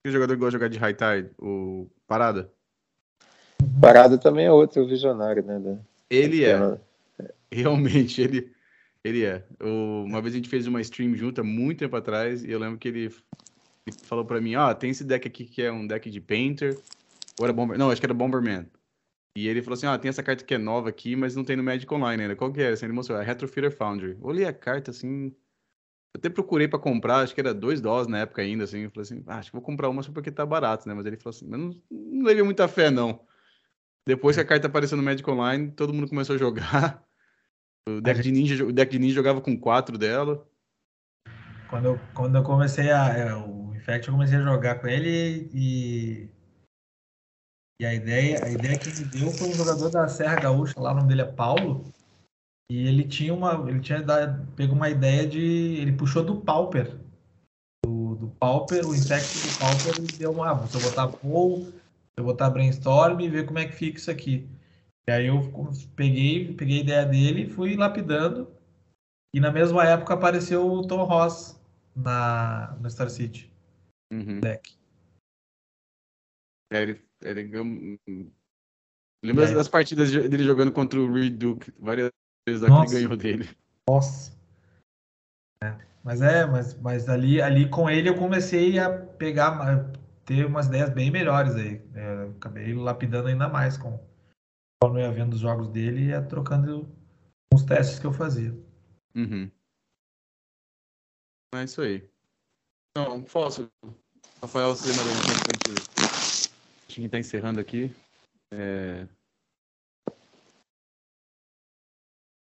Aquele jogador que gosta de jogar de High Tide, o Parada. Parada também é outro visionário, né? Ele é. Realmente, ele, ele é. Uma vez a gente fez uma stream junto há muito tempo atrás e eu lembro que ele, ele falou pra mim, ah, tem esse deck aqui que é um deck de Painter. Ou era Bomber... Não, acho que era Bomberman. E ele falou assim, ah, tem essa carta que é nova aqui, mas não tem no Magic Online ainda. Qual que é? Assim, ele mostrou, é Retrofitter Foundry. Olhei a carta, assim... Eu até procurei pra comprar, acho que era 2 dólares na época ainda, assim. Eu falei assim, ah, acho que vou comprar uma só porque tá barato, né? Mas ele falou assim, mas não, não levei muita fé, não. Depois que a carta apareceu no Magic Online, todo mundo começou a jogar. O deck, de ninja, o deck de ninja jogava com quatro dela. Quando eu, quando eu comecei a. é, O Infect eu comecei a jogar com ele e. E a ideia, a ideia que ele deu foi um jogador da Serra Gaúcha, lá o nome dele é Paulo. E ele tinha uma. Ele tinha dado, pego uma ideia de. Ele puxou do Pauper. Do, do Pauper, o Infect do Pauper, ele deu uma. ah, Se eu botar Paul, se eu botar Brainstorm e ver como é que fica isso aqui. E aí eu peguei, peguei a ideia dele e fui lapidando. E na mesma época apareceu o Tom Ross na, no Star City Uhum. deck. É, ele, ele Lembra das partidas de- dele jogando contra o Reed Duke? Várias vezes ele ganhou dele. Nossa. É, mas é, mas, mas ali, ali com ele eu comecei a pegar, ter umas ideias bem melhores aí. É, eu acabei lapidando ainda mais com eu ia vendo os jogos dele e ia trocando os testes que eu fazia. Uhum. É isso aí. Então, Fóssil. Rafael, você pra gente? A gente tá encerrando aqui. É...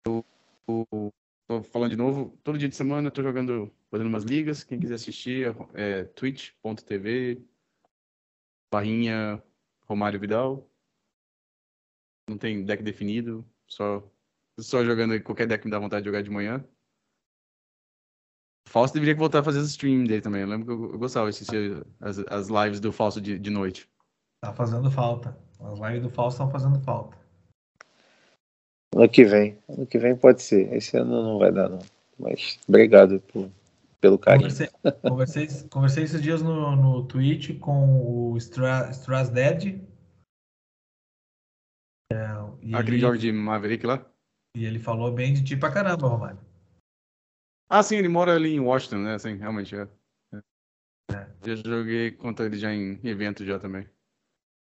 Eu, tô falando de novo, todo dia de semana eu tô jogando, fazendo umas ligas. Quem quiser assistir é twitch.tv barrinha Romário Vidal. Não tem deck definido, só só jogando aí, qualquer deck que me dá vontade de jogar de manhã. O Fausto deveria voltar a fazer os stream dele também. Eu lembro que eu, eu gostava de assistir as, as lives do Fausto de, de noite. Tá fazendo falta. As lives do Fausto estão fazendo falta. Ano que vem. Ano que vem pode ser. Esse ano não vai dar, não. Mas obrigado por- pelo carinho. Conversei, conversei, conversei esses dias no, no Twitch com o Stra, Stras Dead. É, Aquele ele, jogo de Maverick lá. e ele falou bem de ti pra caramba, Romário. Ah, sim, ele mora ali em Washington, né? Sim, realmente é. É. Já joguei contra ele já em evento já também.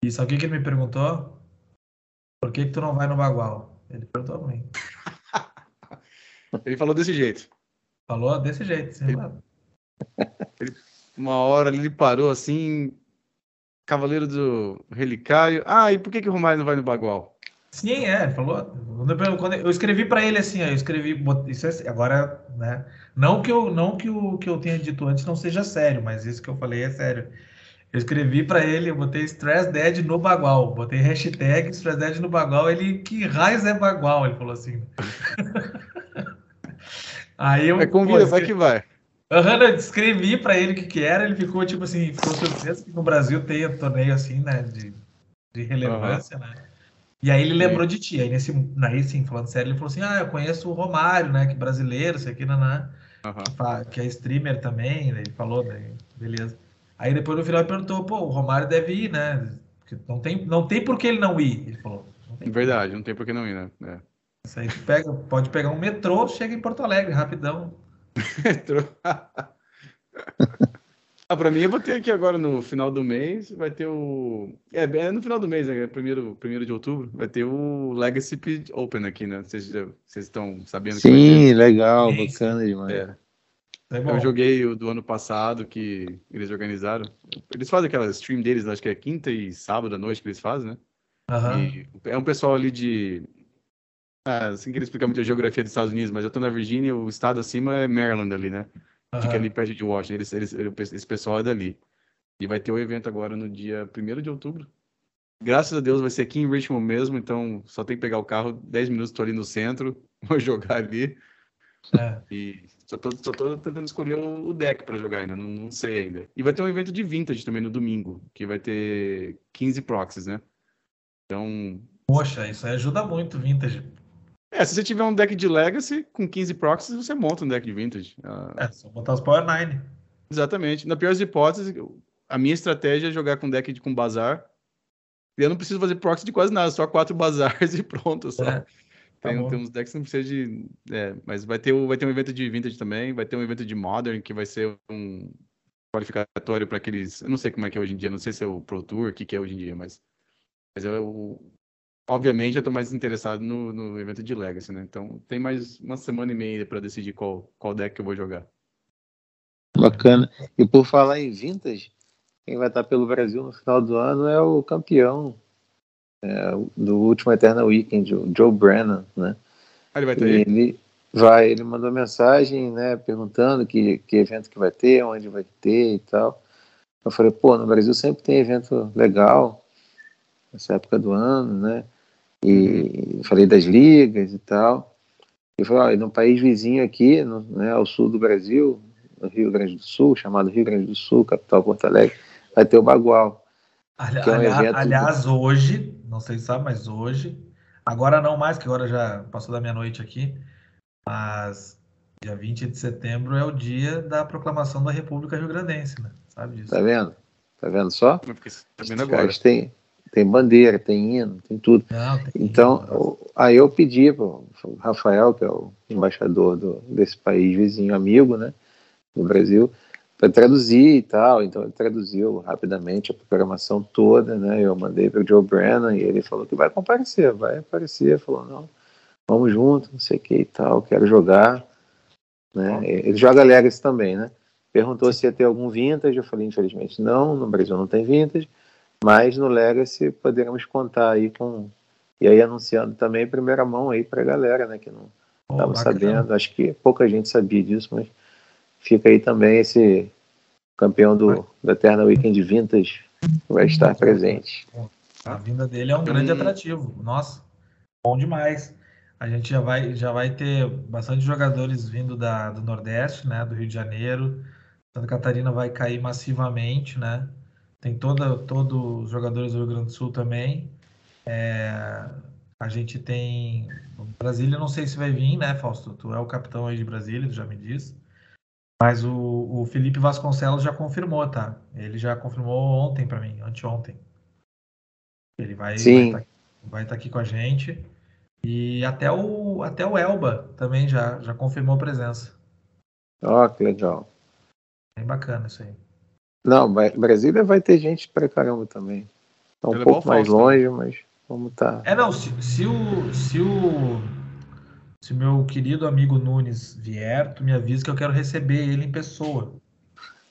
E sabe o que, que ele me perguntou? Por que, que tu não vai no Bagual? Ele perguntou pra mim. Ele falou desse jeito. Falou desse jeito. Sim, Ele- Uma hora ele parou assim. Cavaleiro do Relicário. Ah, e por que, que o Romário não vai no Bagual? Sim, é, falou. Quando eu, escrevi para ele assim, eu escrevi, isso é- agora, né? Não que eu, não que o que eu tenha dito antes não seja sério, mas isso que eu falei é sério. Eu escrevi para ele, eu botei Stress Dead no Bagual, botei hashtag Stress Dead no Bagual, ele, que raios é Bagual? Ele falou assim. Aí eu, Vai, convida, pô, vai que vai. Aham, eu escrevi pra ele o que que era, ele ficou tipo assim, ficou surpreso que no Brasil tem um torneio assim, né, de, de relevância, né? E aí ele lembrou de ti, aí nesse, aí sim, falando sério, ele falou assim, ah, eu conheço o Romário, né, que brasileiro, sei aqui, né, Aham. que fa- que é streamer também, daí ele falou, daí, beleza. Aí depois no final ele perguntou, pô, o Romário deve ir, né, porque não tem, não tem por que ele não ir, ele falou. Não tem Verdade, não tem por que não ir, né? É. Isso aí pega, pode pegar um metrô, chega em Porto Alegre, rapidão. Entrou. ah, pra mim, eu vou ter aqui agora no final do mês, vai ter o... É, é no final do mês, né? Primeiro, primeiro de outubro, vai ter o Legacy Open aqui, né? Vocês, estão sabendo que vai ter? Sim, legal, Sim, bacana demais. É. É. Eu joguei o do ano passado que eles organizaram. Eles fazem aquela stream deles, acho que é quinta e sábado à noite que eles fazem, né? Aham. E é um pessoal ali de. Ah, assim que ele explicar muito a geografia dos Estados Unidos, mas eu tô na Virgínia, o estado acima é Maryland ali, né? Fica aham. ali perto de Washington. Eles, eles, eles- esse pessoal é dali. E vai ter o evento agora no dia 1 de outubro. Graças a Deus vai ser aqui em Richmond mesmo, então só tem que pegar o carro, 10 minutos tô ali no centro, vou jogar ali. É. E só tô, só tô tentando escolher o deck para jogar ainda, não, não sei ainda. E vai ter um evento de vintage também no domingo, que vai ter 15 proxies, né? Então, Poxa, isso aí ajuda muito, Vintage. É, se você tiver um deck de Legacy com 15 proxies, você monta um deck de vintage. Ah, É, só botar os Power Nine. exatamente. Na pior das hipóteses, a minha estratégia é jogar com deck de, com bazar. E eu não preciso fazer proxy de quase nada, só quatro bazares e pronto. Só. É, tá tem, tem uns decks que não precisa de. É, mas vai ter, o- vai ter um evento de vintage também, vai ter um evento de modern, que vai ser um qualificatório para aqueles. Eu não sei como é que é hoje em dia, não sei se é o Pro Tour, o que, que é hoje em dia, mas. Mas eu. Obviamente, eu tô mais interessado no, no evento de Legacy, né? Então, tem mais uma semana e meia para decidir qual, qual deck que eu vou jogar. Bacana. E por falar em vintage, quem vai estar pelo Brasil no final do ano é o campeão é, do último Eternal Weekend, o Joe Brennan, né? Ah, ele vai ter aí? ele vai, ele mandou mensagem, né, perguntando que, que evento que vai ter, onde vai ter e tal. Eu falei, pô, no Brasil sempre tem evento legal, nessa época do ano, né? E falei das ligas e tal. E falei, ó, e no país vizinho aqui, no, né, ao sul do Brasil, no Rio Grande do Sul, chamado Rio Grande do Sul, capital Porto Alegre, vai ter o Bagual. Ali- Que é um ali- evento- aliás, hoje, não sei se sabe, mas hoje, agora não mais, que agora já passou da meia-noite aqui, mas dia 20 de setembro é o dia da proclamação da República Rio Grandense, né? Sabe disso? Tá vendo? Tá vendo só? Eu fiquei sabendo Os agora. caras têm, tem bandeira, tem hino, tem tudo. Não, tem- Então, o- aí eu pedi para o Rafael, que é o embaixador do, desse país vizinho amigo, né, do Brasil, para traduzir e tal. Então, ele traduziu rapidamente a programação toda, né? Eu mandei para o Joe Brennan e ele falou que vai comparecer, vai aparecer. Falou, não, vamos junto, não sei o que e tal, quero jogar. Né? Ele joga Legacy também, né? Perguntou se ia ter algum vintage, eu falei, infelizmente não, no Brasil não tem vintage, mas no Legacy poderemos contar aí com e aí anunciando também em primeira mão aí pra galera, né, que não estava bacana. sabendo, acho que pouca gente sabia disso, mas fica aí também esse campeão do, do Eternal Weekend Vintage que vai estar presente. A vinda dele é um grande Hum. atrativo. Nossa, bom demais. A gente já vai, já vai ter bastante jogadores vindo da, do Nordeste, né? Do Rio de Janeiro. Santa Catarina vai cair massivamente, né? Tem toda, todos os jogadores do Rio Grande do Sul também. É, a gente tem. Brasília, não sei se vai vir, né, Fausto? Tu é o capitão aí de Brasília, tu já me disse. Mas o, o Felipe Vasconcelos já confirmou, tá? Ele já confirmou ontem para mim, anteontem. Ele vai Sim. vai estar estar aqui com a gente. E até o, até o Elba também já, já confirmou presença. Ó, que legal. Bem bacana isso aí. Não, Brasília vai ter gente pra caramba também. Tá um pouco mais Fausto, longe, mas vamos tá. É, não, se, se o. Se o. se meu querido amigo Nunes vier, tu me avisa que eu quero receber ele em pessoa.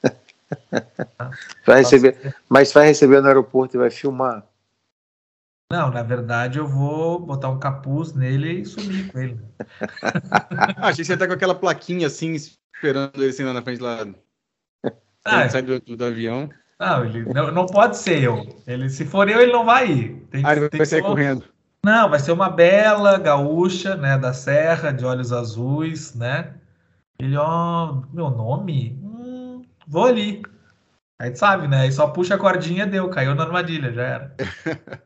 Vai receber, mas vai receber no aeroporto e vai filmar. Não, na verdade eu vou botar um capuz nele e sumir com ele. Ah, achei que você tá com aquela plaquinha assim, esperando ele assim lá na frente lá. Ah, Ele sai do, do avião. não, ele não, não pode ser eu. Ele, se for eu, ele não vai ir. Tem, Ah, ele vai sair correndo. Não, vai ser uma bela gaúcha, né, da Serra, de olhos azuis, né? Ele, ó, meu nome? Hum, vou ali. Aí tu sabe, né? Aí só puxa a cordinha, deu, caiu na armadilha, já era.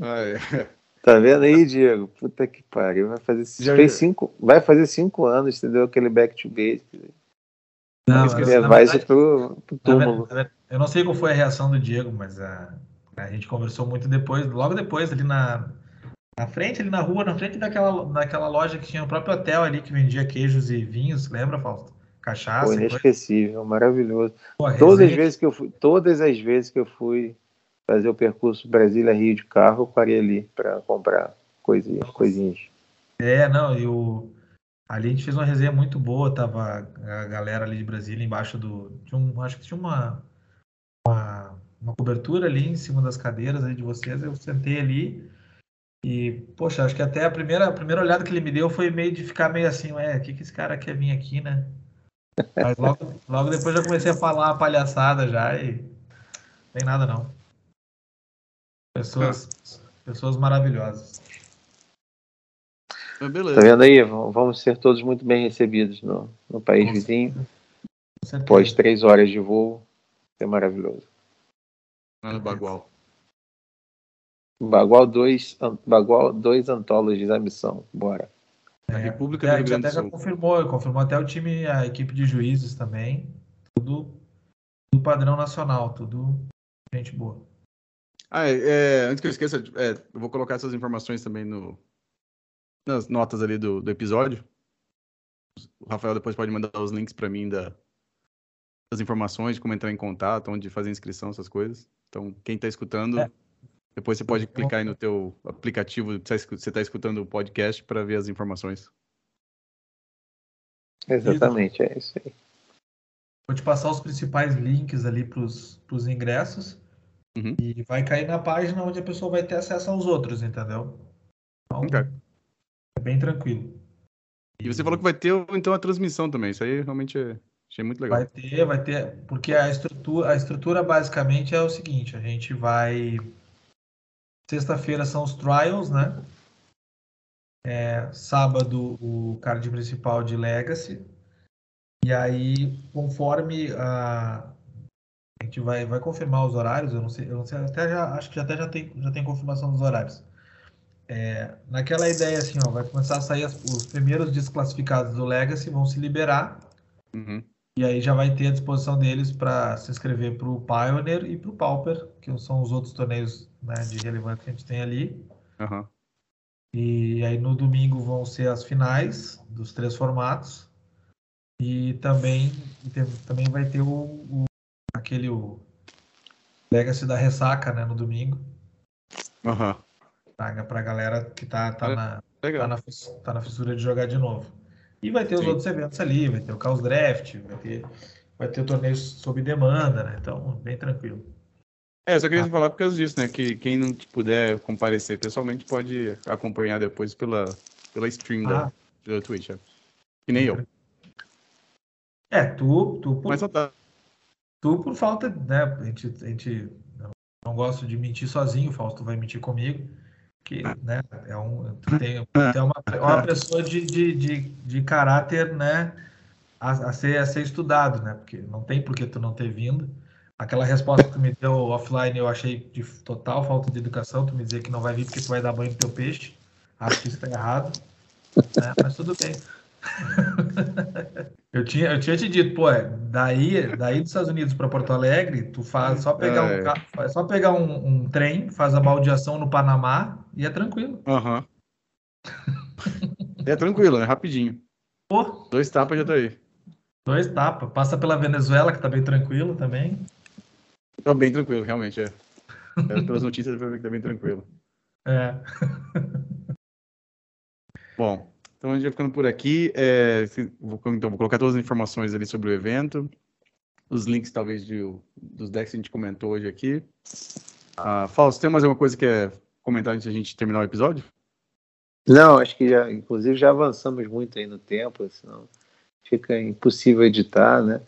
Ah, é. Tá vendo aí, Diego? Puta que pariu. Vai fazer, Já- fez cinco, vai fazer cinco anos, entendeu? Aquele back to base. Não, Levar isso pro, túmulo. eu não sei qual foi a reação do Diego, mas a, a gente conversou muito depois, logo depois, ali na, na frente, ali na rua, na frente daquela, daquela loja que tinha o próprio hotel ali que vendia queijos e vinhos, lembra, Fausto? Cachaça. Pô, e coisa. inesquecível, maravilhoso. Pô, Todas as vezes que eu fui, todas as vezes que eu fui fazer o percurso Brasília Rio de carro, eu parei ali para comprar coisinhas, coisinhas. É, não, e o. Ali a gente fez uma resenha muito boa, tava a galera ali de Brasília embaixo do. De um, acho que tinha uma, uma, uma cobertura ali em cima das cadeiras aí de vocês. Eu sentei ali e, poxa, acho que até a primeira, a primeira olhada que ele me deu foi meio de ficar meio assim, ué, o que, que esse cara quer vir aqui, né? Mas logo, logo depois já comecei a falar a palhaçada já e não tem nada não. Pessoas, pessoas maravilhosas. Tá beleza. vendo aí? Vamos ser todos muito bem recebidos no, no país Com vizinho. Após três horas de voo, é maravilhoso. No Bagual. Bagual 2, Bagual 2 Anthologies, a missão. Bora. Na É, República é, do a Rio Grande até do já Sul. confirmou, confirmou até o time, a equipe de juízes também. Tudo, tudo padrão nacional, tudo gente boa. Ah, é, é, antes que eu esqueça, é, eu vou colocar essas informações também no, nas notas ali do, do episódio. O Rafael depois pode mandar os links para mim da, das informações, de como entrar em contato, onde fazer inscrição, essas coisas. Então, quem está escutando, É. depois você pode clicar aí no teu aplicativo que você está escutando o podcast para ver as informações. Exatamente, é isso aí. Vou te passar os principais links ali para os ingressos. Uhum. E vai cair na página onde a pessoa vai ter acesso aos outros, entendeu? Então, Ok. é bem tranquilo. E você falou que vai ter então a transmissão também. Isso aí realmente é, achei muito legal. Vai ter, vai ter, porque a estrutura, a estrutura basicamente é o seguinte, a gente vai sexta-feira são os trials, né? É, sábado o card principal de Legacy. E aí, conforme a a gente vai, vai confirmar os horários, eu não sei, eu não sei, até já, acho que até já tem, já tem confirmação dos horários. É, naquela ideia assim, ó, vai começar a sair as- os primeiros desclassificados do Legacy vão se liberar Uhum. e aí já vai ter à disposição deles para se inscrever para o Pioneer e para o Pauper, que são os outros torneios né, de relevância que a gente tem ali. Aham. E aí no domingo vão ser as finais dos três formatos. E também, e tem- também vai ter o, o- aquele o Legacy da ressaca né, no domingo, Aham. para a galera que tá, tá, Olha, na, tá, na, tá na fissura de jogar de novo. E vai ter os Sim. outros eventos ali, vai ter o Chaos Draft, vai ter, vai ter o torneio sob demanda, né? Então, bem tranquilo. É, eu só Ah. queria falar por causa disso, né? Que quem não puder comparecer pessoalmente pode acompanhar depois pela, pela stream da, Ah. da Twitch. é. Que nem eu. É, tu, tu, Mas só tá. Tu por falta, né? A gente, a gente não, gosta de mentir sozinho, o Fausto vai mentir comigo. Que, né, é um, tu tem, tu é uma, é uma pessoa de, de, de, de caráter, né? A, a ser, a ser estudado, né? Porque não tem por que tu não ter vindo. Aquela resposta que tu me deu offline eu achei de total falta de educação. Tu me dizer que não vai vir porque tu vai dar banho no teu peixe. Acho que isso tá errado. né? Mas tudo bem. Eu tinha, eu tinha te dito, pô, é, daí, daí dos Estados Unidos para Porto Alegre, tu faz só pegar, É. um, ca- é só pegar um, um trem, faz a baldeação no Panamá e é tranquilo. Aham. é tranquilo, é rapidinho. Pô, Dois tapas já tá aí. dois tapas. Passa pela Venezuela, que tá bem tranquilo também. Tá bem tranquilo, realmente, é. É, Pelas notícias, vai ver que tá bem tranquilo. É. Bom, então a gente vai ficando por aqui. É, vou, então, vou colocar todas as informações ali sobre o evento, os links talvez de, dos decks que a gente comentou hoje aqui. Ah, Fausto, tem mais alguma coisa que é comentar antes de a gente terminar o episódio? Não, acho que já, inclusive já avançamos muito aí no tempo, senão fica impossível editar, né?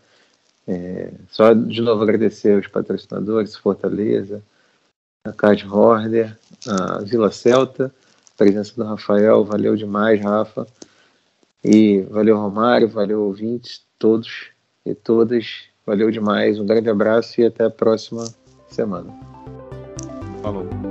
É, só de novo agradecer aos patrocinadores, Fortaleza, a Card Horder, a Vila Celta, presença do Rafael, valeu demais, Rafa. E valeu, Romário, valeu, ouvintes, todos e todas. Valeu demais, um grande abraço e até a próxima semana. Falou.